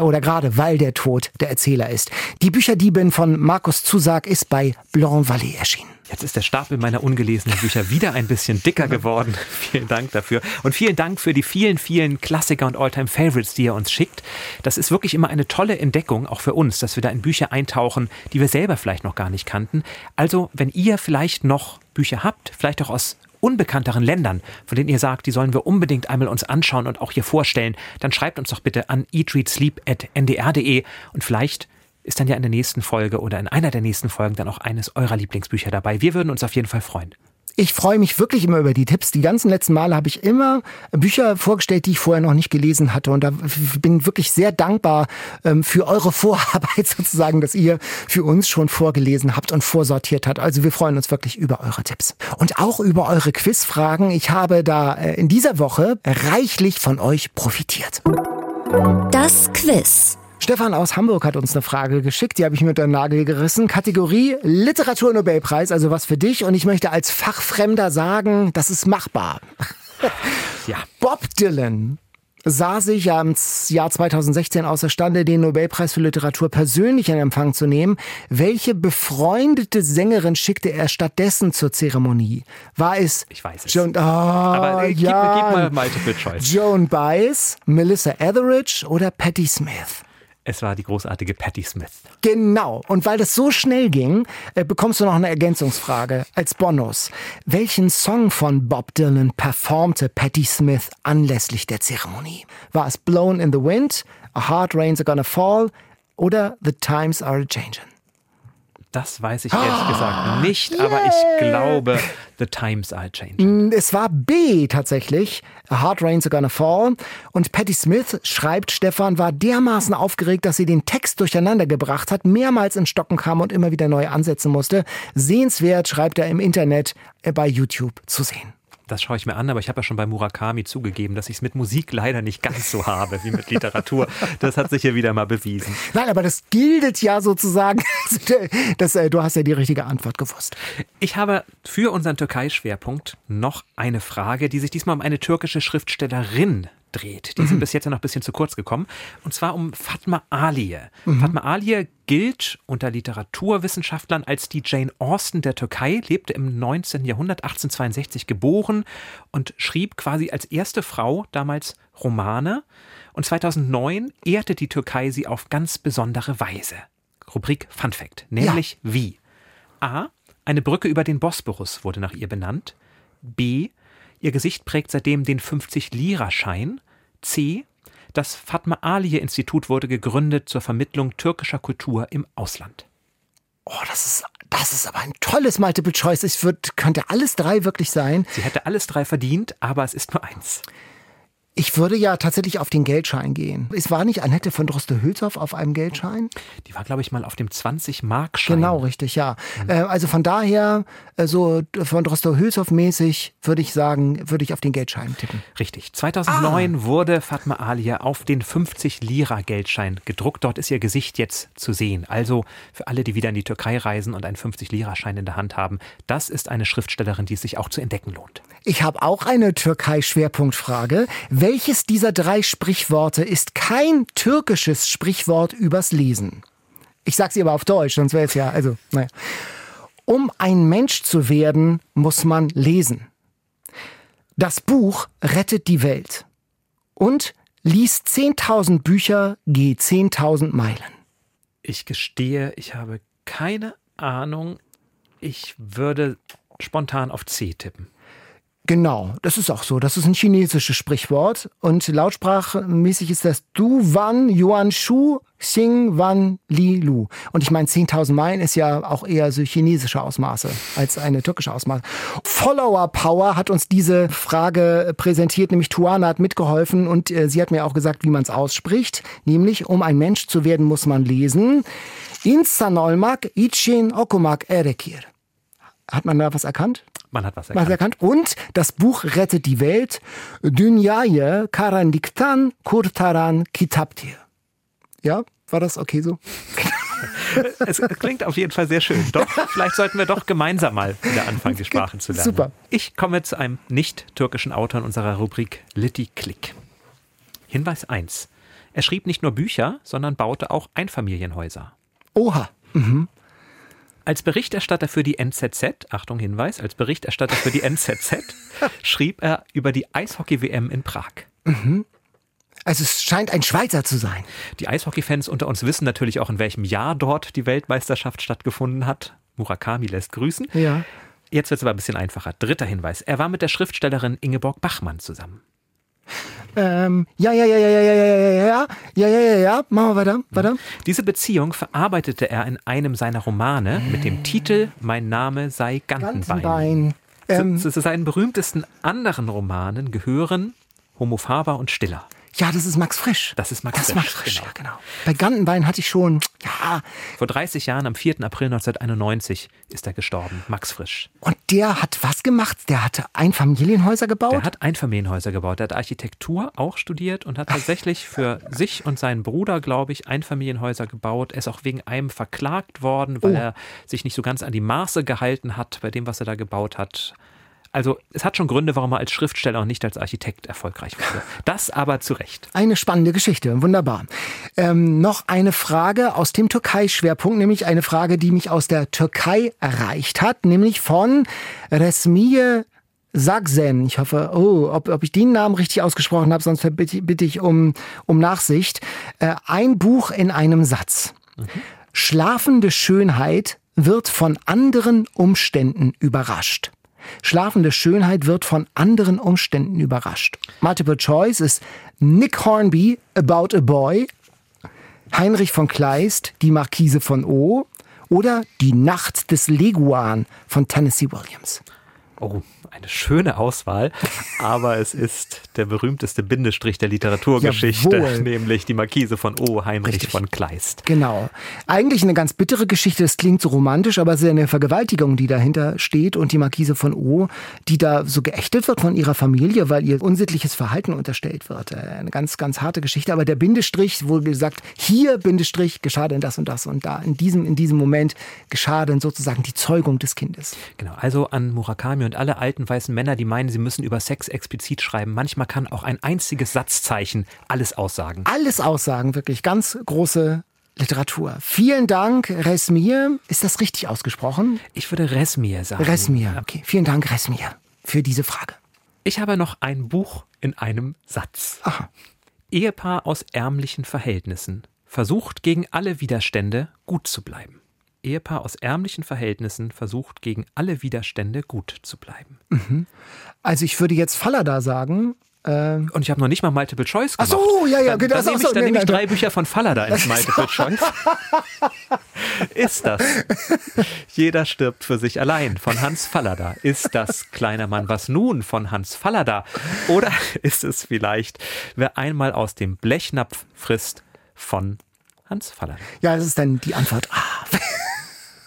Speaker 3: oder gerade weil der Tod der Erzähler ist. Die Bücherdiebin von Markus Zusag ist bei Blanc Vallée erschienen.
Speaker 2: Jetzt ist der Stapel meiner ungelesenen Bücher wieder ein bisschen dicker geworden. vielen Dank dafür. Und vielen Dank für die vielen, vielen Klassiker und Alltime Favorites, die ihr uns schickt. Das ist wirklich immer eine tolle Entdeckung, auch für uns, dass wir da in Bücher eintauchen, die wir selber vielleicht noch gar nicht kannten. Also, wenn ihr vielleicht noch Bücher habt, vielleicht auch aus unbekannteren Ländern, von denen ihr sagt, die sollen wir unbedingt einmal uns anschauen und auch hier vorstellen, dann schreibt uns doch bitte an eatreadsleep.ndr.de und vielleicht ist dann ja in der nächsten Folge oder in einer der nächsten Folgen dann auch eines eurer Lieblingsbücher dabei. Wir würden uns auf jeden Fall freuen.
Speaker 3: Ich freue mich wirklich immer über die Tipps. Die ganzen letzten Male habe ich immer Bücher vorgestellt, die ich vorher noch nicht gelesen hatte. Und da bin wirklich sehr dankbar ähm, für eure Vorarbeit sozusagen, dass ihr für uns schon vorgelesen habt und vorsortiert habt. Also wir freuen uns wirklich über eure Tipps. Und auch über eure Quizfragen. Ich habe da äh, in dieser Woche reichlich von euch profitiert.
Speaker 1: Das Quiz.
Speaker 3: Stefan aus Hamburg hat uns eine Frage geschickt, die habe ich mir unter den Nagel gerissen. Kategorie Literaturnobelpreis, also was für dich. Und ich möchte als Fachfremder sagen, das ist machbar. ja. Bob Dylan sah sich ja im Jahr 2016 außerstande, den Nobelpreis für Literatur persönlich in Empfang zu nehmen. Welche befreundete Sängerin schickte er stattdessen zur Zeremonie? War es?
Speaker 2: Ich weiß es.
Speaker 3: Joan, oh, Aber äh, ja. gib, gib mal Multiple Choice. Joan Baez, Melissa Etheridge oder Patti Smith?
Speaker 2: Es war die großartige Patti Smith.
Speaker 3: Genau. Und weil das so schnell ging, äh, bekommst du noch eine Ergänzungsfrage als Bonus. Welchen Song von Bob Dylan performte Patti Smith anlässlich der Zeremonie? War es Blown in the Wind, A Hard Rains Gonna Fall oder The Times Are a Changin'?
Speaker 2: Das weiß ich ehrlich gesagt nicht, yeah. aber ich glaube, The Times Are Changing.
Speaker 3: Mm, es war B tatsächlich. A Hard Rains Are Gonna Fall. Und Patti Smith, schreibt Stefan, war dermaßen aufgeregt, dass sie den Text durcheinander gebracht hat, mehrmals in Stocken kam und immer wieder neu ansetzen musste. Sehenswert, schreibt er im Internet äh, bei YouTube zu sehen
Speaker 2: das schaue ich mir an, aber ich habe ja schon bei Murakami zugegeben, dass ich es mit Musik leider nicht ganz so habe wie mit Literatur. Das hat sich hier wieder mal bewiesen.
Speaker 3: Nein, aber das gilt ja sozusagen. Das, äh, du hast ja die richtige Antwort gewusst.
Speaker 2: Ich habe für unseren Türkei-Schwerpunkt noch eine Frage, die sich diesmal um eine türkische Schriftstellerin dreht. Die sind mhm. bis jetzt ja noch ein bisschen zu kurz gekommen. Und zwar um Fatma Aliye. Mhm. Fatma Aliye gilt unter Literaturwissenschaftlern als die Jane Austen der Türkei, lebte im 19. Jahrhundert, 1862 geboren und schrieb quasi als erste Frau damals Romane. Und 2009 ehrte die Türkei sie auf ganz besondere Weise. Rubrik Fun Fact, nämlich ja. wie? A. Eine Brücke über den Bosporus wurde nach ihr benannt. B. Ihr Gesicht prägt seitdem den 50-Lira-Schein. C. Das Fatma Aliye-Institut wurde gegründet zur Vermittlung türkischer Kultur im Ausland.
Speaker 3: Oh, das ist, das ist aber ein tolles Multiple Choice. Es wird, könnte alles drei wirklich sein.
Speaker 2: Sie hätte alles drei verdient, aber es ist nur eins.
Speaker 3: Ich würde ja tatsächlich auf den Geldschein gehen. Es war nicht Annette von Droste-Hülshoff auf einem Geldschein?
Speaker 2: Die war, glaube ich, mal auf dem 20-Mark-Schein.
Speaker 3: Genau, richtig, ja. Mhm. Äh, also von daher, äh, so von Droste-Hülshoff mäßig, würde ich sagen, würde ich auf den Geldschein tippen.
Speaker 2: Richtig. 2009 ah. wurde Fatma Alia auf den 50-Lira-Geldschein gedruckt. Dort ist ihr Gesicht jetzt zu sehen. Also für alle, die wieder in die Türkei reisen und einen 50-Lira-Schein in der Hand haben, das ist eine Schriftstellerin, die es sich auch zu entdecken lohnt.
Speaker 3: Ich habe auch eine Türkei-Schwerpunktfrage. Welches dieser drei Sprichworte ist kein türkisches Sprichwort übers Lesen? Ich sage sie aber auf Deutsch, sonst wäre es ja, also, naja. Um ein Mensch zu werden, muss man lesen. Das Buch rettet die Welt. Und lies 10.000 Bücher, geh 10.000 Meilen.
Speaker 2: Ich gestehe, ich habe keine Ahnung. Ich würde spontan auf C tippen.
Speaker 3: Genau, das ist auch so. Das ist ein chinesisches Sprichwort. Und lautsprachmäßig ist das Du Wan Yuan Shu Xing Wan Li Lu. Und ich meine, 10.000 Meilen ist ja auch eher so chinesische Ausmaße als eine türkische Ausmaße. Follower Power hat uns diese Frage präsentiert, nämlich Tuana hat mitgeholfen und äh, sie hat mir auch gesagt, wie man es ausspricht. Nämlich, um ein Mensch zu werden, muss man lesen. İnsan olmak okumak erekir. Hat man da was erkannt?
Speaker 2: Man hat was erkannt.
Speaker 3: Was erkannt. Und das Buch rettet die Welt. Dünyaye karandiktan kurtaran kitaptir. Ja, war das okay so?
Speaker 2: es klingt auf jeden Fall sehr schön. Doch, vielleicht sollten wir doch gemeinsam mal wieder anfangen, die Sprachen zu lernen.
Speaker 3: Super.
Speaker 2: Ich komme zu einem nicht-türkischen Autor in unserer Rubrik Litti Klick. Hinweis 1. Er schrieb nicht nur Bücher, sondern baute auch Einfamilienhäuser.
Speaker 3: Oha. Mhm.
Speaker 2: Als Berichterstatter für die NZZ, Achtung Hinweis, als Berichterstatter für die NZZ schrieb er über die Eishockey-WM in Prag.
Speaker 3: Mhm. Also es scheint ein Schweizer zu sein.
Speaker 2: Die Eishockey-Fans unter uns wissen natürlich auch, in welchem Jahr dort die Weltmeisterschaft stattgefunden hat. Murakami lässt grüßen.
Speaker 3: Ja.
Speaker 2: Jetzt wird es aber ein bisschen einfacher. Dritter Hinweis. Er war mit der Schriftstellerin Ingeborg Bachmann zusammen.
Speaker 3: Ähm, ja, ja, ja, ja, ja, ja, ja, ja, ja, ja, ja, ja, ja, machen wir weiter, weiter.
Speaker 2: Diese Beziehung verarbeitete er in einem seiner Romane mit dem Titel Mein Name sei Gantenbein.
Speaker 3: Gantenbein. Ähm,
Speaker 2: zu, zu seinen berühmtesten anderen Romanen gehören Homo Faber und Stiller.
Speaker 3: Ja, das ist Max Frisch.
Speaker 2: Das ist Max
Speaker 3: das ist
Speaker 2: Frisch.
Speaker 3: Max Frisch,
Speaker 2: genau.
Speaker 3: ja, genau. Bei Gantenbein hatte ich schon, ja.
Speaker 2: Vor 30 Jahren, am 4. April 1991, ist er gestorben. Max Frisch.
Speaker 3: Und der hat was gemacht? Der hatte Einfamilienhäuser gebaut?
Speaker 2: Der hat Einfamilienhäuser gebaut. Der hat Architektur auch studiert und hat tatsächlich für sich und seinen Bruder, glaube ich, Einfamilienhäuser gebaut. Er ist auch wegen einem verklagt worden, weil
Speaker 3: Oh.
Speaker 2: er sich nicht so ganz an die Maße gehalten hat bei dem, was er da gebaut hat. Also es hat schon Gründe, warum er als Schriftsteller und nicht als Architekt erfolgreich wurde. Das aber zu Recht.
Speaker 3: Eine spannende Geschichte, wunderbar. Ähm, noch eine Frage aus dem Türkei-Schwerpunkt, nämlich eine Frage, die mich aus der Türkei erreicht hat, nämlich von Resmie Sagsen. Ich hoffe, oh, ob, ob ich den Namen richtig ausgesprochen habe, sonst bitte, bitte ich um, um Nachsicht. Äh, ein Buch in einem Satz. Schlafende Schönheit wird von anderen Umständen überrascht. Schlafende Schönheit wird von anderen Umständen überrascht. Multiple Choice ist Nick Hornby, About a Boy, Heinrich von Kleist, Die Markise von O oder Die Nacht des Leguan von Tennessee Williams.
Speaker 2: Oh, eine schöne Auswahl, aber es ist der berühmteste Bindestrich der Literaturgeschichte,
Speaker 3: Jawohl.
Speaker 2: nämlich die Markise von O. Heinrich
Speaker 3: Richtig.
Speaker 2: von Kleist.
Speaker 3: Genau. Eigentlich eine ganz bittere Geschichte. Es klingt so romantisch, aber es ist eine Vergewaltigung, die dahinter steht und die Markise von O, die da so geächtet wird von ihrer Familie, weil ihr unsittliches Verhalten unterstellt wird. Äh, Eine ganz, ganz harte Geschichte. Aber der Bindestrich, wohl gesagt, hier Bindestrich geschah denn das und das und da. In diesem, in diesem Moment geschah dann sozusagen die Zeugung des Kindes.
Speaker 2: Genau, also an Murakami und alle alten weißen Männer, die meinen, sie müssen über Sex explizit schreiben. Manchmal kann auch ein einziges Satzzeichen alles aussagen.
Speaker 3: Alles Aussagen, wirklich ganz große Literatur. Vielen Dank, Resmir. Ist das richtig ausgesprochen?
Speaker 2: Ich würde Resmir sagen.
Speaker 3: Resmir, okay. Vielen Dank, Resmir, für diese Frage.
Speaker 2: Ich habe noch ein Buch in einem Satz.
Speaker 3: Aha.
Speaker 2: Ehepaar aus ärmlichen Verhältnissen versucht gegen alle Widerstände gut zu bleiben. Ehepaar aus ärmlichen Verhältnissen versucht gegen alle Widerstände gut zu bleiben.
Speaker 3: Also ich würde jetzt Fallada sagen. Ähm,
Speaker 2: Und ich habe noch nicht mal Multiple Choice
Speaker 3: Ach
Speaker 2: gemacht.
Speaker 3: so, ja, ja,
Speaker 2: Dann,
Speaker 3: genau,
Speaker 2: dann
Speaker 3: so,
Speaker 2: nehme ich, dann
Speaker 3: nee,
Speaker 2: nehme ich drei Bücher von Fallada ins Multiple Choice. Ist das Jeder stirbt für sich allein von Hans Fallada? Ist das Kleiner Mann was nun von Hans Fallada? Oder ist es vielleicht Wer einmal aus dem Blechnapf frisst von Hans Fallada?
Speaker 3: ja, das ist dann die Antwort. Ah.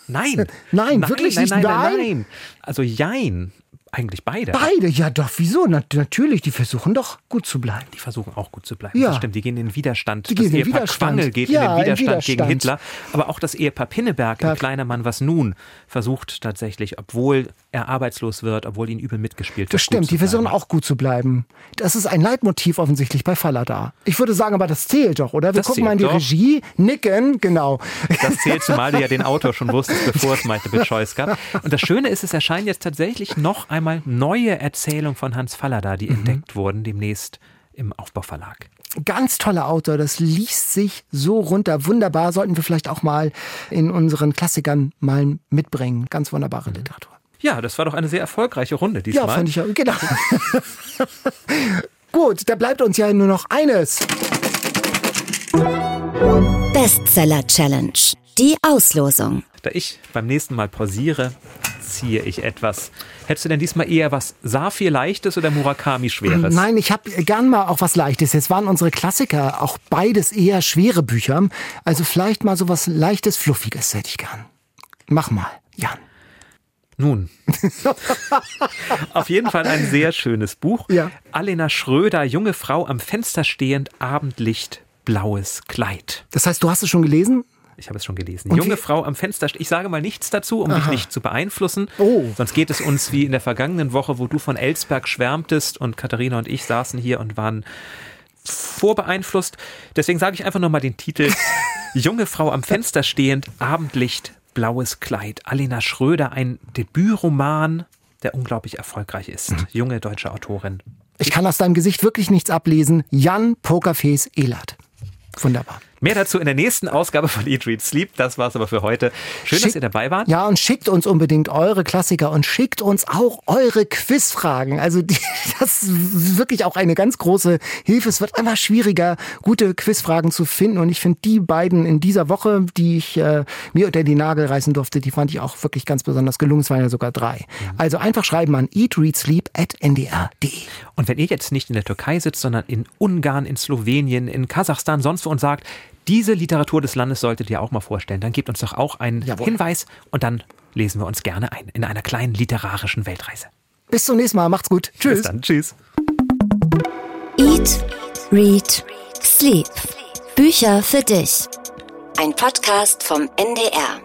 Speaker 2: Nein.
Speaker 3: Nein, wirklich
Speaker 2: nein,
Speaker 3: nicht?
Speaker 2: Nein, nein,
Speaker 3: Nein?
Speaker 2: nein. Also Jein. Eigentlich beide.
Speaker 3: Beide, ja doch, wieso? Na, natürlich, die versuchen doch gut zu bleiben.
Speaker 2: Die versuchen auch gut zu bleiben.
Speaker 3: Ja.
Speaker 2: Das stimmt, die gehen in den Widerstand.
Speaker 3: Die gehen
Speaker 2: das
Speaker 3: in
Speaker 2: Ehepaar
Speaker 3: Widerstand.
Speaker 2: Quangel geht
Speaker 3: Ja,
Speaker 2: in den Widerstand, gegen
Speaker 3: Widerstand.
Speaker 2: Hitler. Aber auch das Ehepaar Pinneberg, ein kleiner Mann, was nun, versucht tatsächlich, obwohl er arbeitslos wird, obwohl ihn übel mitgespielt wird.
Speaker 3: Das stimmt, die versuchen auch gut zu bleiben. Das ist ein Leitmotiv offensichtlich bei Fallada. Ich würde sagen, aber das zählt doch, oder? Wir
Speaker 2: Das
Speaker 3: gucken mal in die
Speaker 2: doch.
Speaker 3: Regie, nicken, genau.
Speaker 2: Das zählt, zumal du ja den Autor schon wusstest, bevor es Multiple Choice gab. Und das Schöne ist, es erscheinen jetzt tatsächlich noch einmal neue Erzählungen von Hans Fallada, die entdeckt wurden, demnächst im Aufbauverlag.
Speaker 3: Ganz toller Autor, das liest sich so runter. Wunderbar, sollten wir vielleicht auch mal in unseren Klassikern mal mitbringen. Ganz wunderbare Literatur.
Speaker 2: Ja, das war doch eine sehr erfolgreiche Runde diesmal.
Speaker 3: Ja, fand ich ja. Genau. Gut, da bleibt uns ja nur noch eines.
Speaker 1: Bestseller Challenge. Die Auslosung.
Speaker 2: Da ich beim nächsten Mal pausiere, ziehe ich etwas. Hättest du denn diesmal eher was Safir Leichtes oder Murakami Schweres?
Speaker 3: Nein, ich habe gern mal auch was Leichtes. Jetzt waren unsere Klassiker auch beides eher schwere Bücher. Also vielleicht mal so was Leichtes, Fluffiges hätte ich gern. Mach mal, Jan.
Speaker 2: Nun, auf jeden Fall ein sehr schönes Buch.
Speaker 3: Ja.
Speaker 2: Alena Schröder, junge Frau am Fenster stehend, Abendlicht, blaues Kleid.
Speaker 3: Das heißt, du hast es schon gelesen?
Speaker 2: Ich habe es schon gelesen.
Speaker 3: Und
Speaker 2: Junge Frau am Fenster. Ich sage mal nichts dazu, um dich
Speaker 3: Aha.
Speaker 2: nicht zu beeinflussen.
Speaker 3: Oh.
Speaker 2: Sonst geht es uns wie in der vergangenen Woche, wo du von Elsberg schwärmtest und Katharina und ich saßen hier und waren vorbeeinflusst. Deswegen sage ich einfach nochmal den Titel. Junge Frau am Fenster stehend, Abendlicht, blaues Kleid. Alena Schröder, ein Debütroman, der unglaublich erfolgreich ist.
Speaker 3: Mhm.
Speaker 2: Junge deutsche Autorin.
Speaker 3: Ich kann aus deinem Gesicht wirklich nichts ablesen. Jan Pokerface Elert. Wunderbar.
Speaker 2: Mehr dazu in der nächsten Ausgabe von Eat, Read, Sleep. Das war's aber für heute. Schön, dass
Speaker 3: Schick-
Speaker 2: ihr dabei wart.
Speaker 3: Ja, und schickt uns unbedingt eure Klassiker und schickt uns auch eure Quizfragen. Also die, das ist wirklich auch eine ganz große Hilfe. Es wird immer schwieriger, gute Quizfragen zu finden. Und ich finde die beiden in dieser Woche, die ich äh, mir unter die Nagel reißen durfte, die fand ich auch wirklich ganz besonders gelungen. Es waren ja sogar drei. Also einfach schreiben an eatreadsleep.ndr.de.
Speaker 2: Und wenn ihr jetzt nicht in der Türkei sitzt, sondern in Ungarn, in Slowenien, in Kasachstan, sonst wo und sagt, diese Literatur des Landes solltet ihr auch mal vorstellen, dann gebt uns doch auch einen
Speaker 3: Jawohl.
Speaker 2: Hinweis und dann lesen wir uns gerne ein in einer kleinen literarischen Weltreise.
Speaker 3: Bis zum nächsten Mal. Macht's gut. Tschüss.
Speaker 2: Bis dann. Tschüss.
Speaker 1: Eat, Read, Sleep. Bücher für dich. Ein Podcast vom NDR.